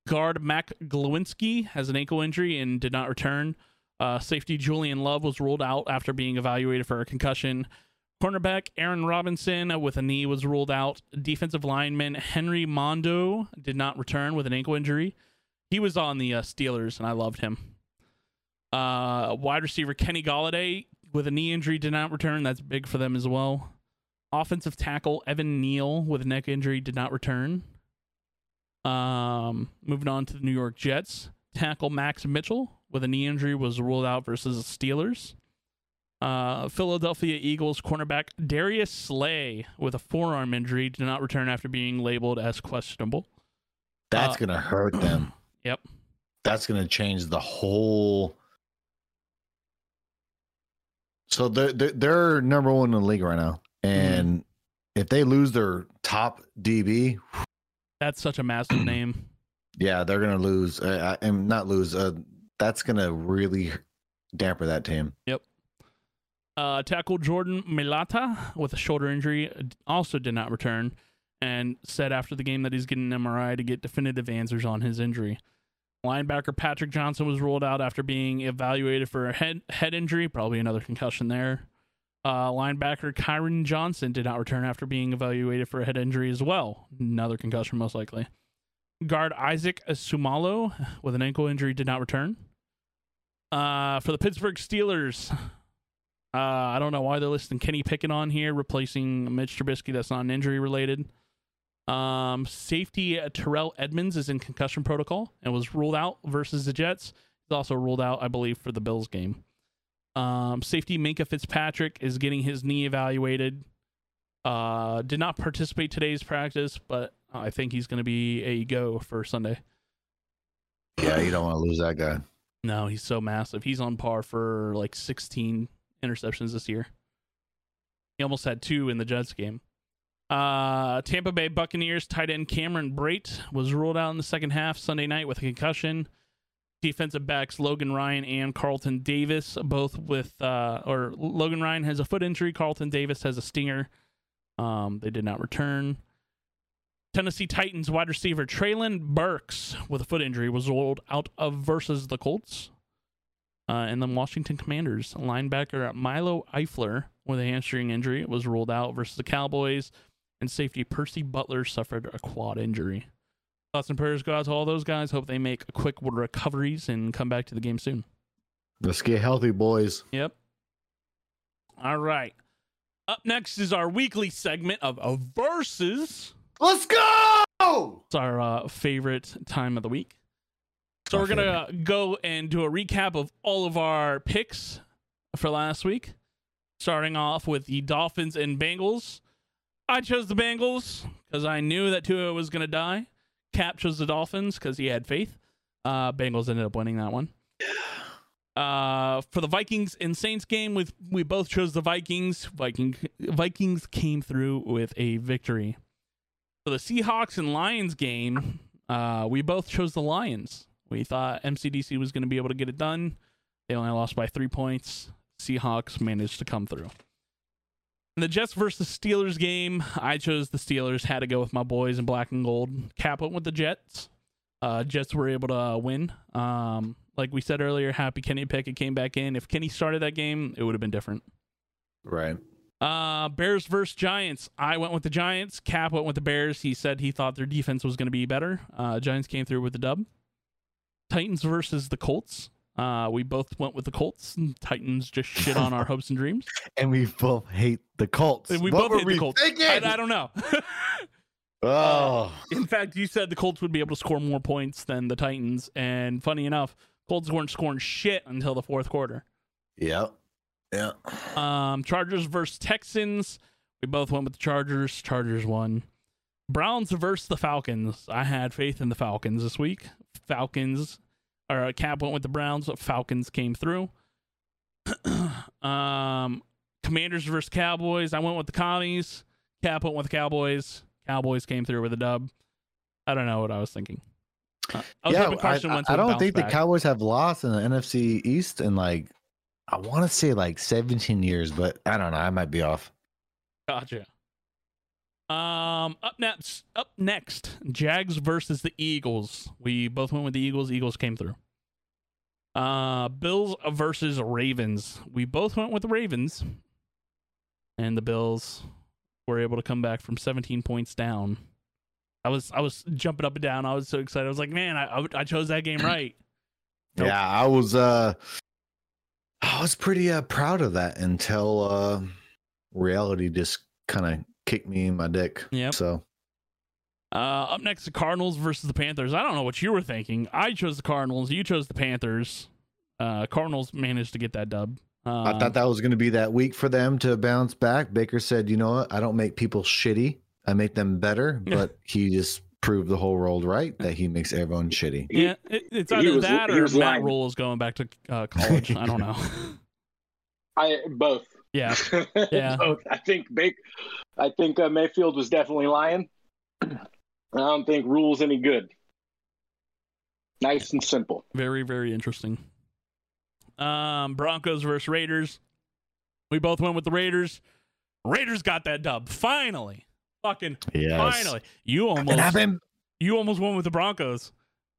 guard Mac Glowinski has an ankle injury and did not return. Uh, safety Julian Love was ruled out after being evaluated for a concussion. Cornerback Aaron Robinson with a knee was ruled out. Defensive lineman Henry Mondeaux did not return with an ankle injury. He was on the uh, Steelers, and I loved him. Uh, wide receiver Kenny Golladay with a knee injury did not return. That's big for them as well. Offensive tackle Evan Neal with a neck injury did not return. Um, moving on to the New York Jets, tackle Max Mitchell with a knee injury was ruled out versus the Steelers. Uh, Philadelphia Eagles cornerback Darius Slay with a forearm injury did not return after being labeled as questionable. That's Uh, gonna hurt them. Yep. That's gonna change the whole. So they're they're, they're number one in the league right now, and if they lose their top DB, That's such a massive name. (clears throat) yeah, they're gonna lose. Uh, and not lose. Uh, that's gonna really damper that team. Yep. Uh, tackle Jordan Mailata with a shoulder injury also did not return. And said after the game that he's getting an MRI to get definitive answers on his injury. Linebacker Patrick Johnson was ruled out after being evaluated for a head head injury, probably another concussion there. Uh, linebacker Kyron Johnson did not return after being evaluated for a head injury as well, another concussion most likely. Guard Isaac Seumalo with an ankle injury did not return. Uh, for the Pittsburgh Steelers, uh, I don't know why they're listing Kenny Pickett on here, replacing Mitch Trubisky. That's not an injury related. Um, safety uh, Terrell Edmunds is in concussion protocol and was ruled out versus the Jets. He's also ruled out, I believe, for the Bills game. Um, safety Minkah Fitzpatrick is getting his knee evaluated. Uh, did not participate today's practice, but I think he's going to be a go for Sunday. Yeah, you don't want to lose that guy. No, he's so massive. He's on par for like 16 interceptions this year. He almost had two in the Jets game. Uh, Tampa Bay Buccaneers tight end Cameron Brate was ruled out in the second half Sunday night with a concussion. Defensive backs Logan Ryan and Carlton Davis, both with, uh, or Logan Ryan has a foot injury. Carlton Davis has a stinger. Um, they did not return. Tennessee Titans wide receiver Treylon Burks with a foot injury was ruled out of versus the Colts. Uh, and then Washington Commanders linebacker Milo Eifler with a hamstring injury was ruled out versus the Cowboys and safety Percy Butler suffered a quad injury. Thoughts and prayers go out to all those guys. Hope they make quick recoveries and come back to the game soon. Let's get healthy, boys. Yep. All right. Up next is our weekly segment of a versus. Let's go. It's our uh, favorite time of the week. So we're gonna go and do a recap of all of our picks for last week. Starting off with the Dolphins and Bengals. I chose the Bengals because I knew that Tua was going to die. Kap chose the Dolphins because he had faith. Uh, Bengals ended up winning that one. Uh, for the Vikings and Saints game, with we both chose the Vikings. Viking Vikings came through with a victory. For the Seahawks and Lions game, uh, we both chose the Lions. We thought MCDC was going to be able to get it done. They only lost by three points. Seahawks managed to come through. In the Jets versus Steelers game, I chose the Steelers. Had to go with my boys in black and gold. Kap went with the Jets. Uh, Jets were able to win. Um, like we said earlier, happy Kenny Pickett came back in. If Kenny started that game, it would have been different. Right. Uh, Bears versus Giants. I went with the Giants. Kap went with the Bears. He said he thought their defense was going to be better. Uh, Giants came through with the dub. Titans versus the Colts. Uh, we both went with the Colts. And Titans just (laughs) shit on our hopes and dreams. And we both hate the Colts. And we What both hate we the Colts. thinking? I, I don't know. (laughs) oh, (laughs) In fact, you said the Colts would be able to score more points than the Titans, and funny enough, Colts weren't scoring shit until the fourth quarter. yep, yeah. Um, Chargers versus Texans. We both went with the Chargers. Chargers won. Browns versus the Falcons. I had faith in the Falcons this week. Falcons, or uh, Kap went with the Browns. but Falcons came through. (clears throat) um, Commanders versus Cowboys. I went with the Commies. Kap went with the Cowboys. Cowboys came through with a dub. I don't know what I was thinking. Uh, I was yeah, I, I- I don't think back. the Cowboys have lost in the NFC East in like I want to say like 17 years, but I don't know. I might be off. Gotcha. Um, up next, up next, Jags versus the Eagles. We both went with the Eagles. Eagles came through. Uh, Bills versus Ravens. We both went with the Ravens, and the Bills were able to come back from 17 points down. I was I was jumping up and down. I was so excited. I was like, man, I I, chose that game right. Nope. (clears throat) Yeah, I was uh I was pretty uh, proud of that until uh reality just kind of kicked me in my dick. Yeah. So Uh, up next, the Cardinals versus the Panthers. I don't know what you were thinking. I chose the Cardinals. You chose the Panthers. Uh, Cardinals managed to get that dub. Um, I thought that was going to be that week for them to bounce back. Baker said, "You know what? I don't make people shitty. I make them better." (laughs) But he just proved the whole world right that he makes everyone shitty. Yeah, it, it's either was- that or was Matt lying. Rhule is going back to uh, (laughs) college. I don't know. (laughs) I both. Yeah, (laughs) Yeah. both. I think Bake. I think uh, Mayfield was definitely lying. (clears throat) I don't think Rhule's any good. Nice and simple. very very interesting. Um, Broncos versus Raiders. We both went with the Raiders. Raiders got that dub finally. Fucking Yes. finally. You almost I've been, you almost won with the Broncos.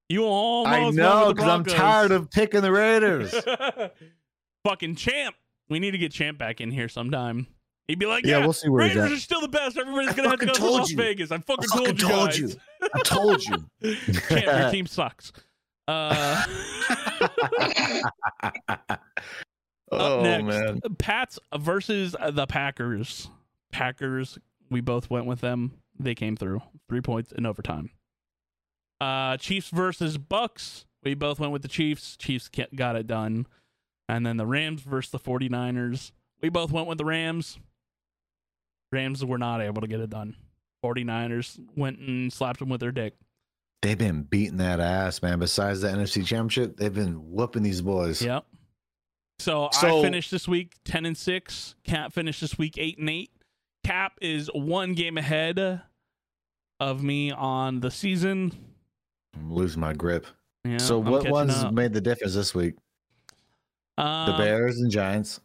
You almost I know because I'm tired of picking the Raiders. (laughs) Fucking champ. We need to get champ back in here sometime. He'd be like, yeah, "Yeah, we'll see where he's Raiders at. are still the best. Everybody's I gonna have to go to Las you. Vegas. I fucking, I fucking told, told you you. I told you. (laughs) champ, your team sucks. Uh, (laughs) oh next. man. Pats versus the Packers. Packers. We both went with them. They came through. Three points in overtime. Uh, Chiefs versus Bucs. We both went with the Chiefs. Chiefs got it done. And then the Rams versus the 49ers. We both went with the Rams. Rams were not able to get it done. 49ers went and slapped them with their dick. They've been beating that ass, man. Besides the NFC Championship, they've been whooping these boys. Yep. So, I So- finished this week ten and six. Kap finished this week eight and eight. Kap is one game ahead of me on the season. I'm losing my grip. Yeah, so I'm what ones up. made the difference this week? The Um, Bears and Giants.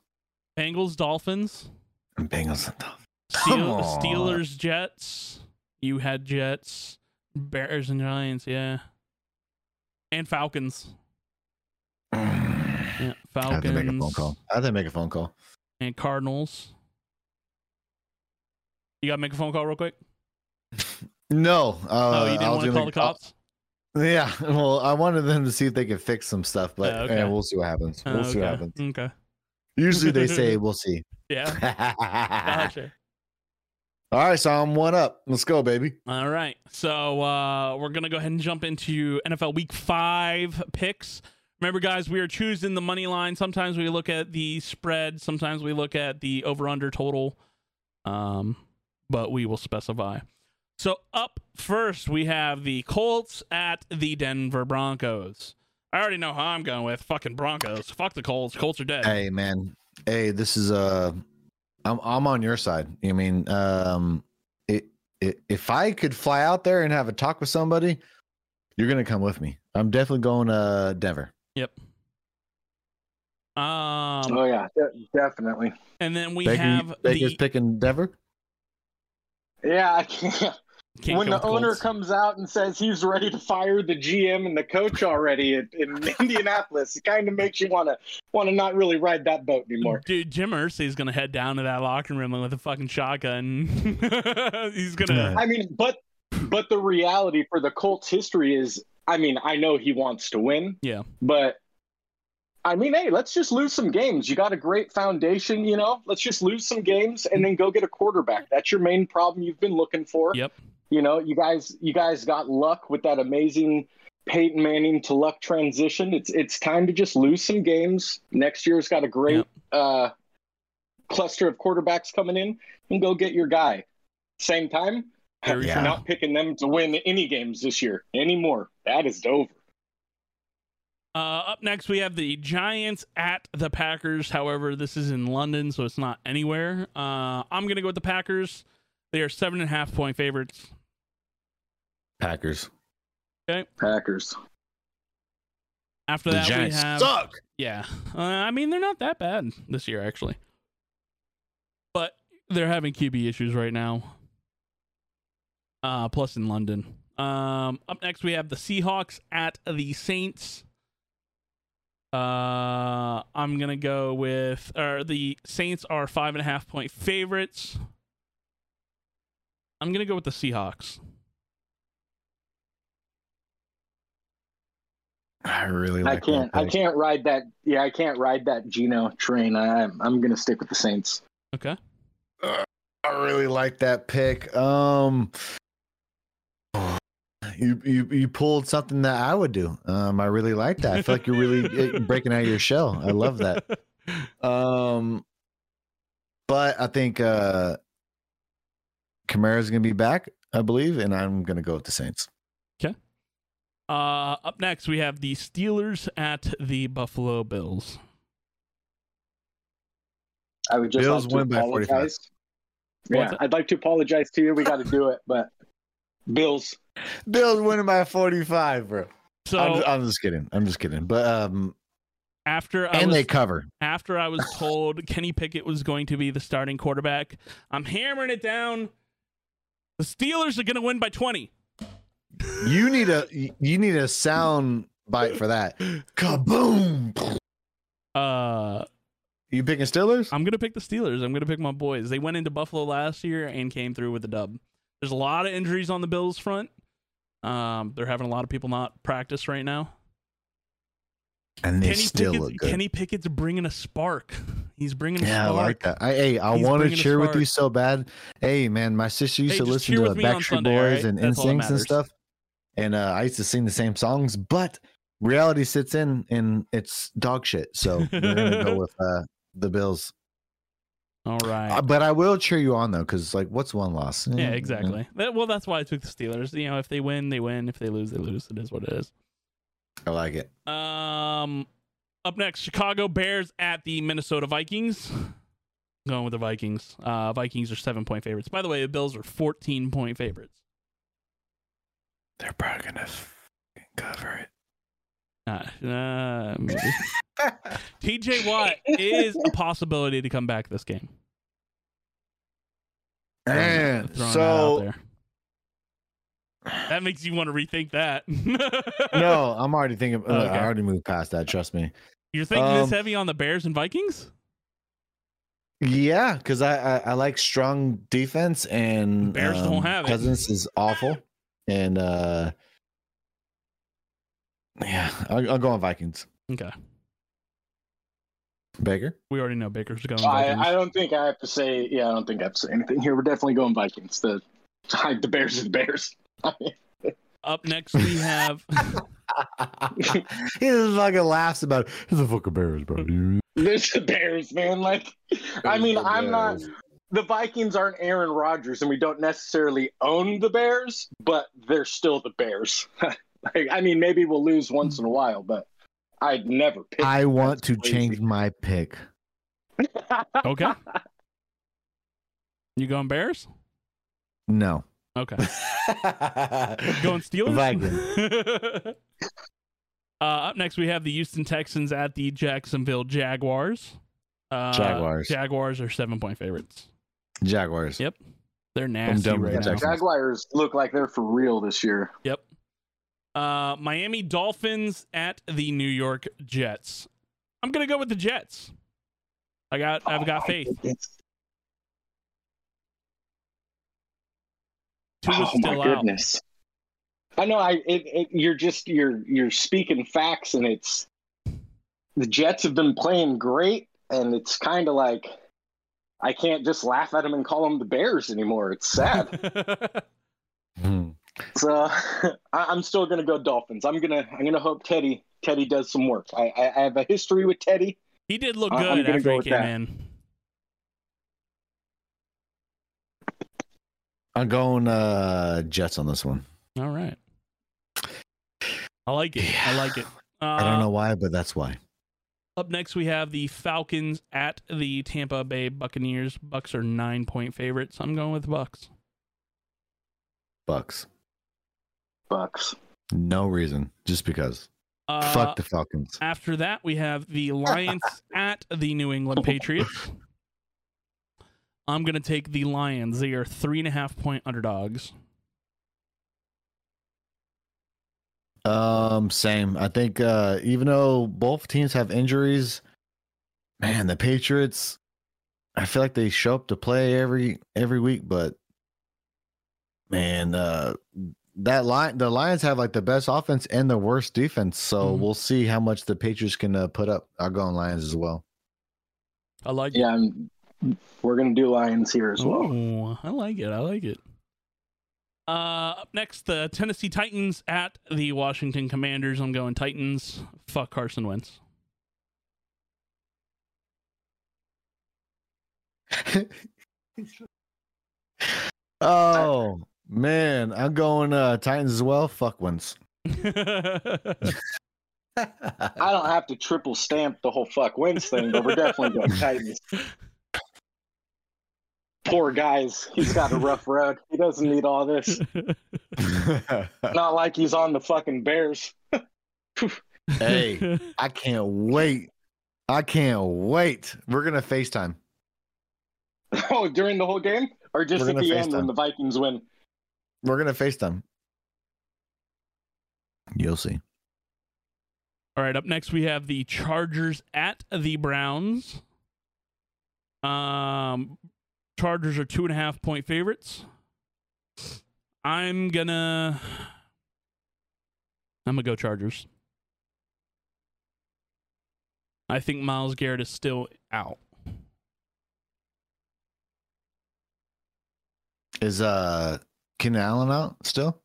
Bengals, Dolphins, And Bengals and Dolphins. Steel, Steelers, Jets. You had Jets, Bears, and Giants. Yeah, and Falcons. Yeah, Falcons. I have to make a phone call. I have to make a phone call. and Cardinals. You gotta make a phone call real quick. (laughs) No. Uh, oh, you didn't want to call the cops. Yeah. Well, I wanted them to see if they could fix some stuff, but Oh, okay. eh, we'll see what happens. We'll Oh, see what happens. Okay. Usually they say we'll see. (laughs) Yeah. Gotcha. (laughs) All right, so I'm one up. Let's go, baby. All right. So uh, we're going to go ahead and jump into NFL Week 5 picks. Remember, guys, we are choosing the money line. Sometimes we look at the spread, sometimes we look at the over under total, um, but we will specify. So, up first, we have the Colts at the Denver Broncos. I already know how I'm going with fucking Broncos. Fuck the Colts. Colts are dead. Hey, man. Hey, this is uh I'm I'm on your side. I mean, um it, it if I could fly out there and have a talk with somebody, you're gonna come with me. I'm definitely going to Denver. Yep. Um, Oh yeah, de- definitely. and then we Baker- have Baker's the picking Denver. Yeah, I can't. Can't when the owner Colts. comes out and says he's ready to fire the GM and the coach already in, in (laughs) Indianapolis, it kind of makes you want to want to not really ride that boat anymore. Dude, Jim Irsay is gonna head down to that locker room with a fucking shotgun. (laughs) He's gonna. I mean, but but the reality for the Colts history is, I mean, I know he wants to win. Yeah. But I mean, hey, let's just lose some games. You got a great foundation, you know. Let's just lose some games and then go get a quarterback. That's your main problem you've been looking for. Yep. You know, you guys you guys got luck with that amazing Peyton Manning to luck transition. It's it's time to just lose some games. Next year's got a great Yep. uh cluster of quarterbacks coming in and go get your guy. Same time, Very you're true. not picking them to win any games this year anymore. That is over. Uh, up next, we have the Giants at the Packers. However, this is in London, so it's not anywhere. Uh, I'm gonna go with the Packers. They are seven and a half point favorites. Packers. Okay. Packers. After The that, Giants we have suck. yeah. Uh, I mean, they're not that bad this year, actually, but they're having QB issues right now. Uh, plus in London. Um, up next, we have the Seahawks at the Saints. Uh, I'm gonna go with, or the Saints are five and a half point favorites. I'm gonna go with the Seahawks. I really like I can't I can't ride that yeah, I can't ride that Geno train. I I'm, I'm going to stick with the Saints. Okay. I really like that pick. Um, you you you pulled something that I would do. Um, I really like that. I feel like you're really eh, (laughs) breaking out of your shell. I love that. Um, but I think uh, Kamara's gonna be back, I believe, and I'm gonna go with the Saints. Uh, up next, we have the Steelers at the Buffalo Bills. I would just Bills like to win by 45. Yeah, I'd like to apologize to you. We got to do it, but Bills. Bills winning by 45, bro. So I'm, I'm just kidding. I'm just kidding. But um, after I and was, they cover. after I was told Kenny Pickett was going to be the starting quarterback, I'm hammering it down. The Steelers are going to win by 20. You need a you need a sound bite for that. Kaboom! Uh, You picking Steelers? I'm going to pick the Steelers. I'm going to pick my boys. They went into Buffalo last year and came through with the dub. There's a lot of injuries on the Bills front. Um, they're having a lot of people not practice right now. And they Kenny still Pickett's, look good. Kenny Pickett's bringing a spark. He's bringing a yeah, I spark. like that. I, hey, I want to cheer with you so bad. Hey, man, my sister used Hey, to listen to with the me Backstreet Sunday, Boys right? and That's NSYNC and stuff, and uh, I used to sing the same songs. But reality sits in, and it's dog shit. So we're gonna go (laughs) with uh, the Bills. All right. Uh, but I will cheer you on though, because like, what's one loss? yeah, Eh, exactly. That, well, that's why I took the Steelers. You know, if they win, they win. If they lose, they lose. It is what it is. I like it. Um, up next, Chicago Bears at the Minnesota Vikings. Going with the Vikings. Uh, Vikings are seven point favorites. By the way, the Bills are fourteen point favorites. They're probably gonna f***ing cover it. Uh, uh, maybe. TJ Watt is a possibility to come back this game. And Throwing that so that makes you want to rethink that. (laughs) no, I'm already thinking. uh, Okay. I already moved past that. Trust me. You're thinking this Um, heavy on the Bears and Vikings? Yeah, because I, I I like strong defense and Bears don't um, have it. Cousins is awful, and uh, yeah, I'll, I'll go on Vikings. Okay. Baker. We already know Baker's going I, Vikings. I don't think I have to say. Yeah, I don't think I have to say anything here. We're definitely going Vikings. The the Bears are the Bears. (laughs) Up next, we have (laughs) he just fucking laughs about it. It's the fucking Bears, bro. (laughs) There's the Bears, man. Like, I mean, I'm not. The Vikings aren't Aaron Rodgers, and we don't necessarily own the Bears, but they're still the Bears. (laughs) like, I mean, maybe we'll lose once in a while, but I'd never pick. I them. want to That's change my pick. (laughs) okay. You going Bears? No. Okay. (laughs) Going Steelers. Vikings. uh, up next, we have the Houston Texans at the Jacksonville Jaguars. Uh, Jaguars. Jaguars are seven point favorites. Jaguars. Yep. They're nasty done with right the now. Jaguars look like they're for real this year. Yep. Uh, Miami Dolphins at the New York Jets. I'm gonna go with the Jets. I got. I've got faith. Tua's oh still my out. goodness. I know. I it, it, you're just you're you're speaking facts, and it's the Jets have been playing great, and it's kind of like I can't just laugh at them and call them the Bears anymore. It's sad. (laughs) Hmm. so (laughs) I, I'm still gonna go Dolphins. I'm gonna I'm gonna hope Teddy Teddy does some work. I I, I have a history with Teddy. he did look I- I'm good after go he came that. in. I'm going uh Jets on this one. All right. I like it. I like it. Uh, (sighs) I don't know why, but that's why. Up next, we have the Falcons at the Tampa Bay Buccaneers. Bucs are nine point favorites. I'm going with Bucs. Bucs. Bucs. No reason. Just because. Uh, Fuck the Falcons. After that, we have the Lions (laughs) at the New England Patriots. I'm going to take the Lions. They are three and a half point underdogs. Um, same. I think uh even though both teams have injuries, man, the Patriots, I feel like they show up to play every every week, but man, uh that line the Lions have like the best offense and the worst defense. So Mhm. we'll see how much the Patriots can uh, put up. I'll go on Lions as well. I like. Yeah, I'm, we're gonna do Lions here as well. I like it. I like it. Uh, up next, the Tennessee Titans at the Washington Commanders. I'm going Titans. Fuck Carson Wentz. (laughs) oh man, I'm going uh Titans as well. Fuck Wentz. (laughs) I don't have to triple stamp the whole fuck Wentz thing, but we're definitely going (laughs) Titans. Poor guys, he's got a rough road. He doesn't need all this. (laughs) Not like he's on the fucking Bears. (laughs) hey, (laughs) I can't wait. I can't wait. We're gonna FaceTime. Oh, during the whole game, or just We're at gonna the end when the Vikings win? We're gonna face them. You'll see. All right, up next we have the Chargers at the Browns. Um, Chargers are two and a half point favorites. I'm gonna, I'm gonna go Chargers. I think Myles Garrett is still out. Is uh Keenan Allen out still?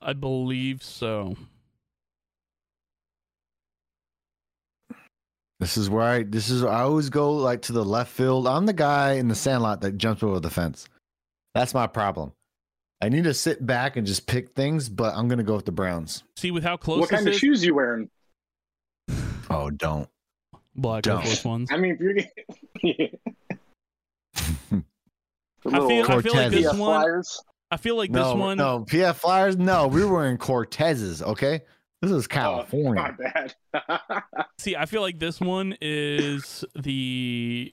I believe so. This is where I this is I always go like to the left field. I'm the guy in the sandlot that jumps over the fence. That's my problem. I need to sit back and just pick things, but I'm gonna go with the Browns. See, with how close What this kind of is, shoes you wearing? (sighs) Oh, don't. black Air Don't. Force ones. I mean, if you're (laughs) I feel, I feel like this PF one. Flyers. I feel like no, this one. no PF Flyers. No, we were in Cortezes. Okay, this is My California. bad. (laughs) See, I feel like this one is the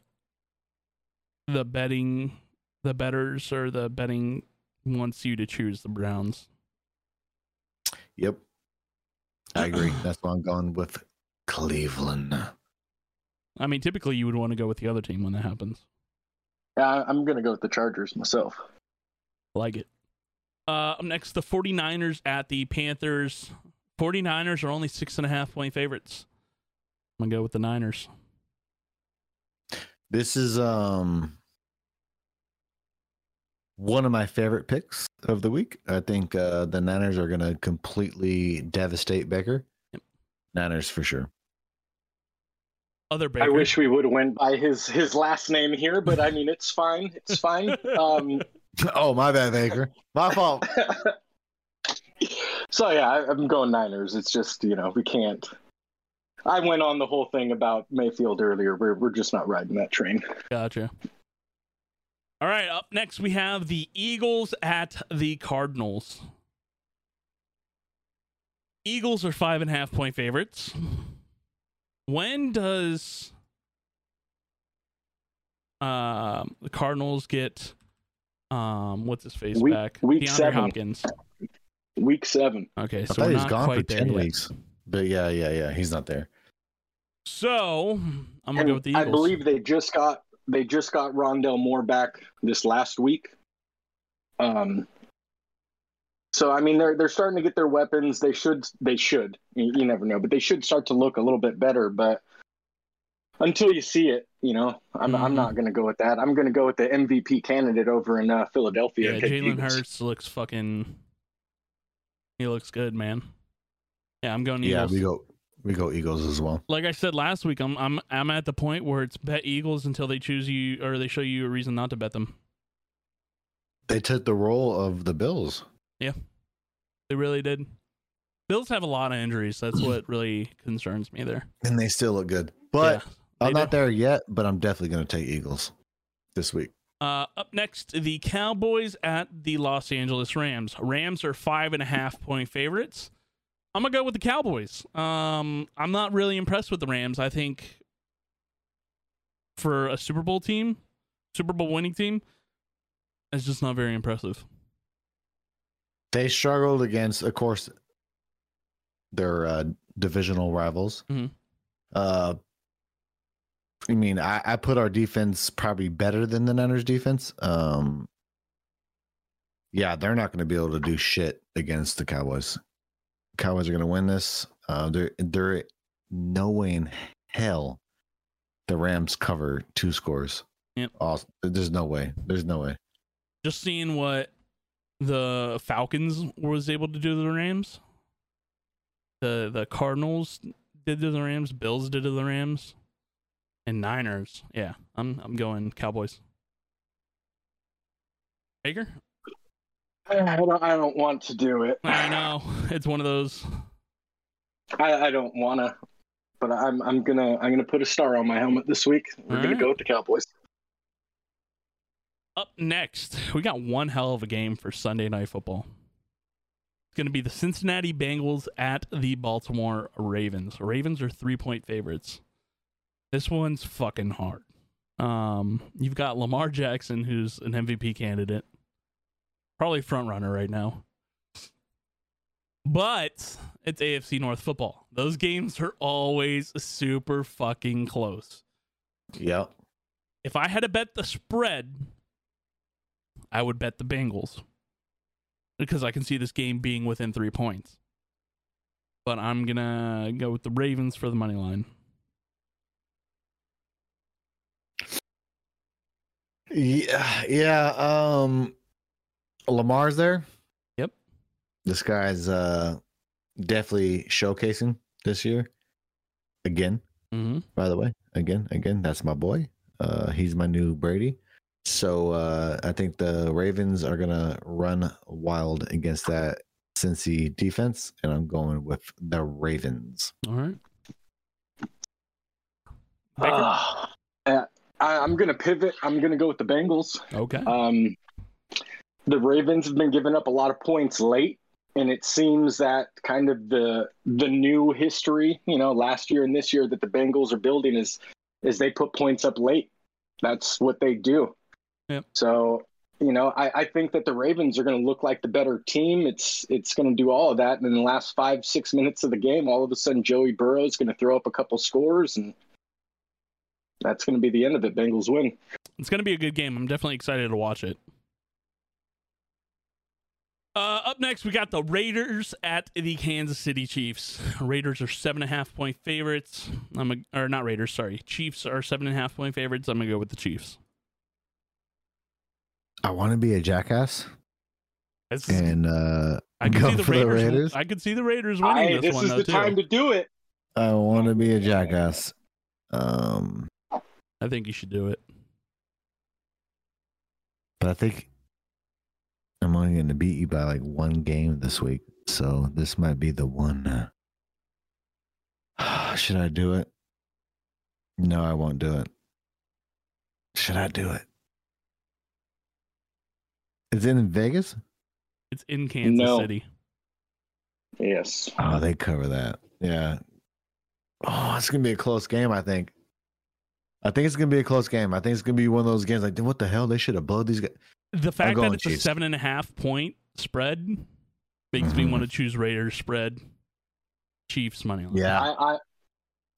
the betting the betters or the betting wants you to choose the Browns. yep, I agree. (clears throat) That's why I'm going with Cleveland. I mean, typically you would want to go with the other team when that happens. Yeah, I'm gonna go with the Chargers myself. Like it. Uh, up next, the 49ers at the Panthers. 49ers are only six and a half point favorites. I'm gonna go with the Niners. This is um one of my favorite picks of the week. I think uh, the Niners are going to completely devastate Baker. Yep. Niners for sure. Other Baker. I wish we would have went by his his last name here, but I mean it's fine. It's fine. (laughs) Um, oh, my bad, Baker. My fault. (laughs) so yeah, I, I'm going Niners. It's just you know we can't. I went on the whole thing about Mayfield earlier. We're we're just not riding that train. Gotcha. All right, up next we have the Eagles at the Cardinals. Eagles are five and a half point favorites. When does um, the Cardinals get um, what's his face Week- back? week DeAndre seven. Hopkins. Week seven. Okay, I so thought we're he was not gone for quite there 10 yet. weeks. But yeah, yeah, yeah. He's not there. So I'm gonna And go with the Eagles. I believe they just got they just got Rondale Moore back this last week. Um. So I mean they're they're starting to get their weapons. They should they should you, you never know, but they should start to look a little bit better. But until you see it, you know, I'm I'm Mhm. not going to go with that. I'm going to go with the MVP candidate over in uh, Philadelphia. yeah, and take the Jalen Hurts looks fucking. He looks good, man. Yeah, I'm going Eagles. Yeah, we go we go Eagles as well. like I said last week, I'm I'm I'm at the point where it's bet Eagles until they choose you or they show you a reason not to bet them. They took the role of the Bills. Yeah. They really did. Bills have a lot of injuries. That's (clears throat) what really concerns me there. And they still look good. But Yeah, I'm they not do. there yet, but I'm definitely going to take Eagles this week. Uh, up next, the Cowboys at the Los Angeles Rams. Rams are five and a half point favorites. I'm gonna go with the Cowboys. Um, I'm not really impressed with the Rams. I think for a Super Bowl team, Super Bowl winning team, it's just not very impressive. They struggled against, of course, their uh, divisional rivals. Mhm. Uh, I mean, I, I put our defense probably better than the Niners defense. Um, yeah, they're not going to be able to do shit against the Cowboys. Cowboys are going to win this. Uh, there, there, no way in hell the Rams cover two scores. Yep. There's no way. There's no way. Just seeing what the Falcons was able to do to the Rams, the the Cardinals did to the Rams, Bills did to the Rams, and Niners. Yeah, I'm I'm going Cowboys. Baker, I don't, I don't want to do it. I know it's one of those. I, I don't want to, but I'm I'm gonna I'm gonna put a star on my helmet this week. We're All gonna right. go with the Cowboys. Up next, we got one hell of a game for Sunday Night Football. It's going to be the Cincinnati Bengals at the Baltimore Ravens. Ravens are three point favorites. This one's fucking hard. Um, you've got Lamar Jackson, who's an MVP candidate. Probably front runner right now. But it's AFC North football. Those games are always super fucking close. Yep. If I had to bet the spread, I would bet the Bengals because I can see this game being within three points. But I'm gonna go with the Ravens for the money line. Yeah, yeah. Um, Lamar's there. Yep. This guy's uh definitely showcasing this year. Again, Mm-hmm. by the way, again, again, that's my boy. Uh, he's my new Brady. So uh, I think the Ravens are gonna run wild against that Cincy defense, and I'm going with the Ravens. All right. Baker? Uh, I, I'm gonna pivot. I'm gonna go with the Bengals. okay. Um, the Ravens have been giving up a lot of points late, and it seems that kind of the the new history, you know, last year and this year that the Bengals are building is is they put points up late. That's what they do. Yep. So you know, I, I think that the Ravens are going to look like the better team. It's it's going to do all of that, and in the last five six minutes of the game, all of a sudden Joey Burrow is going to throw up a couple scores, and that's going to be the end of it. Bengals win. It's going to be a good game. I'm definitely excited to watch it. Uh, up next, we got the Raiders at the Kansas City Chiefs. (laughs) Raiders are seven and a half point favorites. I'm a, or not Raiders, sorry. Chiefs are seven and a half point favorites. I'm gonna go with the Chiefs. I want to be a jackass It's- and uh, I could go see the for Raiders. the Raiders. I could see the Raiders winning I, this, this one is though the too. time to do it. I want to be a jackass. Um, I think you should do it. but I think I'm only going to beat you by like one game this week. So this might be the one. Uh, (sighs) should I do it? No, I won't do it. Should I do it? Is it in Vegas? It's in Kansas No. City. Yes. Oh, they cover that. Yeah. Oh, it's gonna be a close game. I think. I think it's gonna be a close game. I think it's gonna be one of those games like, what the hell? They should have blowed these guys. The fact that going it's a seven and a half point spread makes me Mhm. want to choose Raiders spread. Chiefs money line. Yeah. I, I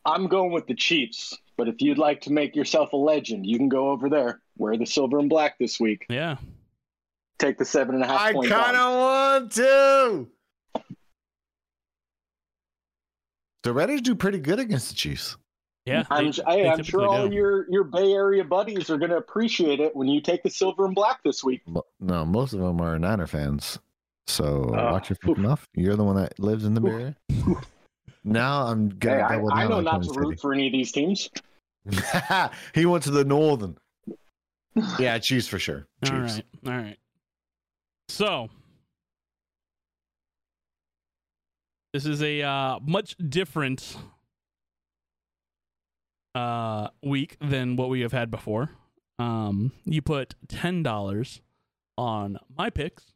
I'm going with the Chiefs, but if you'd like to make yourself a legend, you can go over there. Wear the silver and black this week. Yeah. Take the seven and a half I point kind of want to. The Raiders do pretty good against the Chiefs. Yeah. I'm, they- I, they I'm sure all do. your your Bay Area buddies are going to appreciate it when you take the silver and black this week. No, most of them are Niner fans. So Uh, watch your fucking mouth. You're the one that lives in the Bay Area. (laughs) Now I'm gonna I, double I down know on not to Kansas root for any of these teams. (laughs) He went to the Northern. (laughs) Yeah, Chiefs for sure. All Chiefs. right. All right. So this is a uh, much different uh, week than what we have had before. Um, you put ten dollars on my picks,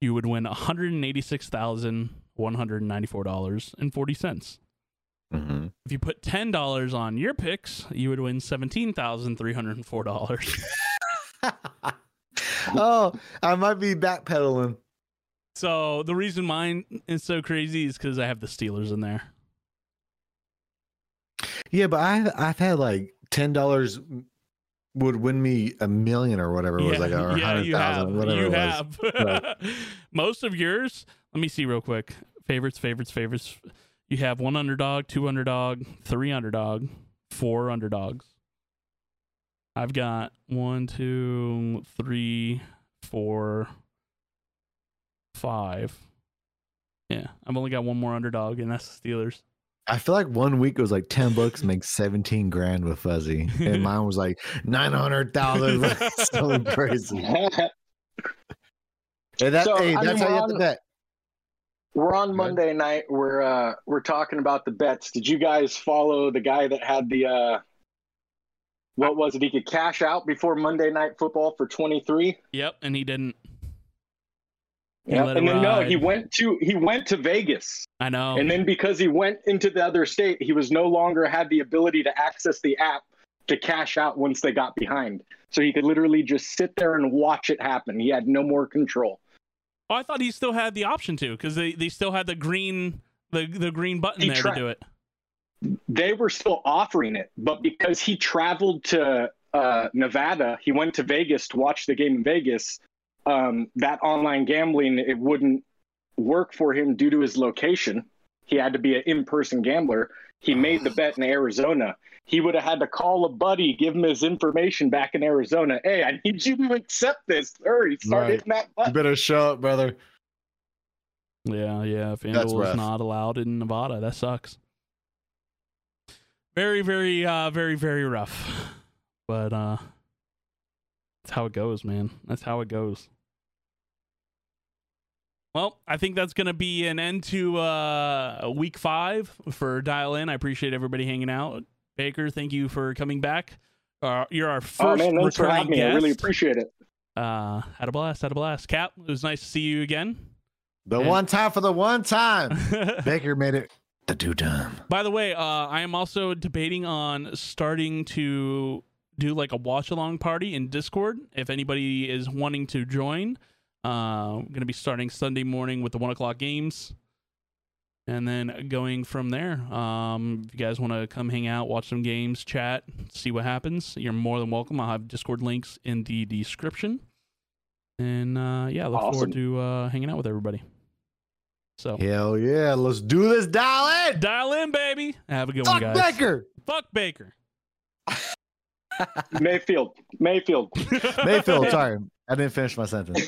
you would win one hundred and eighty-six thousand one hundred ninety-four dollars and forty cents. hmm If you put ten dollars on your picks, you would win seventeen thousand three hundred and four dollars. (laughs) oh, I might be backpedaling. So the reason mine is so crazy is because I have the Steelers in there. Yeah, but I've I've had like ten dollars would win me a million or whatever it was like or a yeah, hundred have. whatever you have. (laughs) Most of yours. Let me see real quick. Favorites, favorites, favorites. You have one underdog, two underdog, three underdog, four underdogs. I've got one, two, three, four, five. Yeah, I've only got one more underdog, and that's the Steelers. I feel like one week it was like ten bucks makes seventeen grand with Fuzzy, and (laughs) mine was like nine hundred thousand. (laughs) (laughs) Something crazy. Hey, that, So, hey, I that's mean, how you have to bet. We're on Good. Monday night. We're uh, we're talking about the bets. Did you guys follow the guy that had the uh, what was it? He could cash out before Monday Night Football for twenty three. Yep, and he didn't. Yeah, and then no, he went to he went to Vegas, I know. and then because he went into the other state, he was no longer had the ability to access the app. to cash out once they got behind. So he could literally just sit there and watch it happen. He had no more control. Oh, I thought he still had the option to because they, they still had the green the the green button He there tried- to do it. They were still offering it, but because he traveled to uh, Nevada, he went to Vegas to watch the game in Vegas. Um, that online gambling it wouldn't work for him due to his location. He had to be an in-person gambler. He made the bet in Arizona. He would have had to call a buddy, give him his information back in Arizona. Hey, I need you to accept this. Hurry, start Right. hitting that button. You better show up, brother. Yeah, yeah. That's FanDuel is not allowed in Nevada. That sucks. Very, very, uh, very, very rough. But uh that's how it goes, man. That's how it goes. Well, I think that's gonna be an end to uh week five for Dial In. I appreciate everybody hanging out. Baker, thank you for coming back. Uh, you're our first Oh man, thanks for returning having me. guest. I really appreciate it. uh, had a blast. Had a blast. Kap, it was nice to see you again. The And- one time for the one time. (laughs) Baker made it the do time. By the way, uh, I am also debating on starting to do like a watch along party in Discord. If anybody is wanting to join, uh, I'm going to be starting Sunday morning with the one o'clock games, and then going from there. Um, if you guys want to come hang out, watch some games, chat, see what happens, you're more than welcome. I'll have Discord links in the description. And uh, yeah, look Awesome. forward to uh, hanging out with everybody. So Hell yeah. Let's do this. Dial in. dial in, baby. Have a good one, Fuck guys. Baker. Fuck Baker. Mayfield, Mayfield. Mayfield. Sorry. I didn't finish my sentence.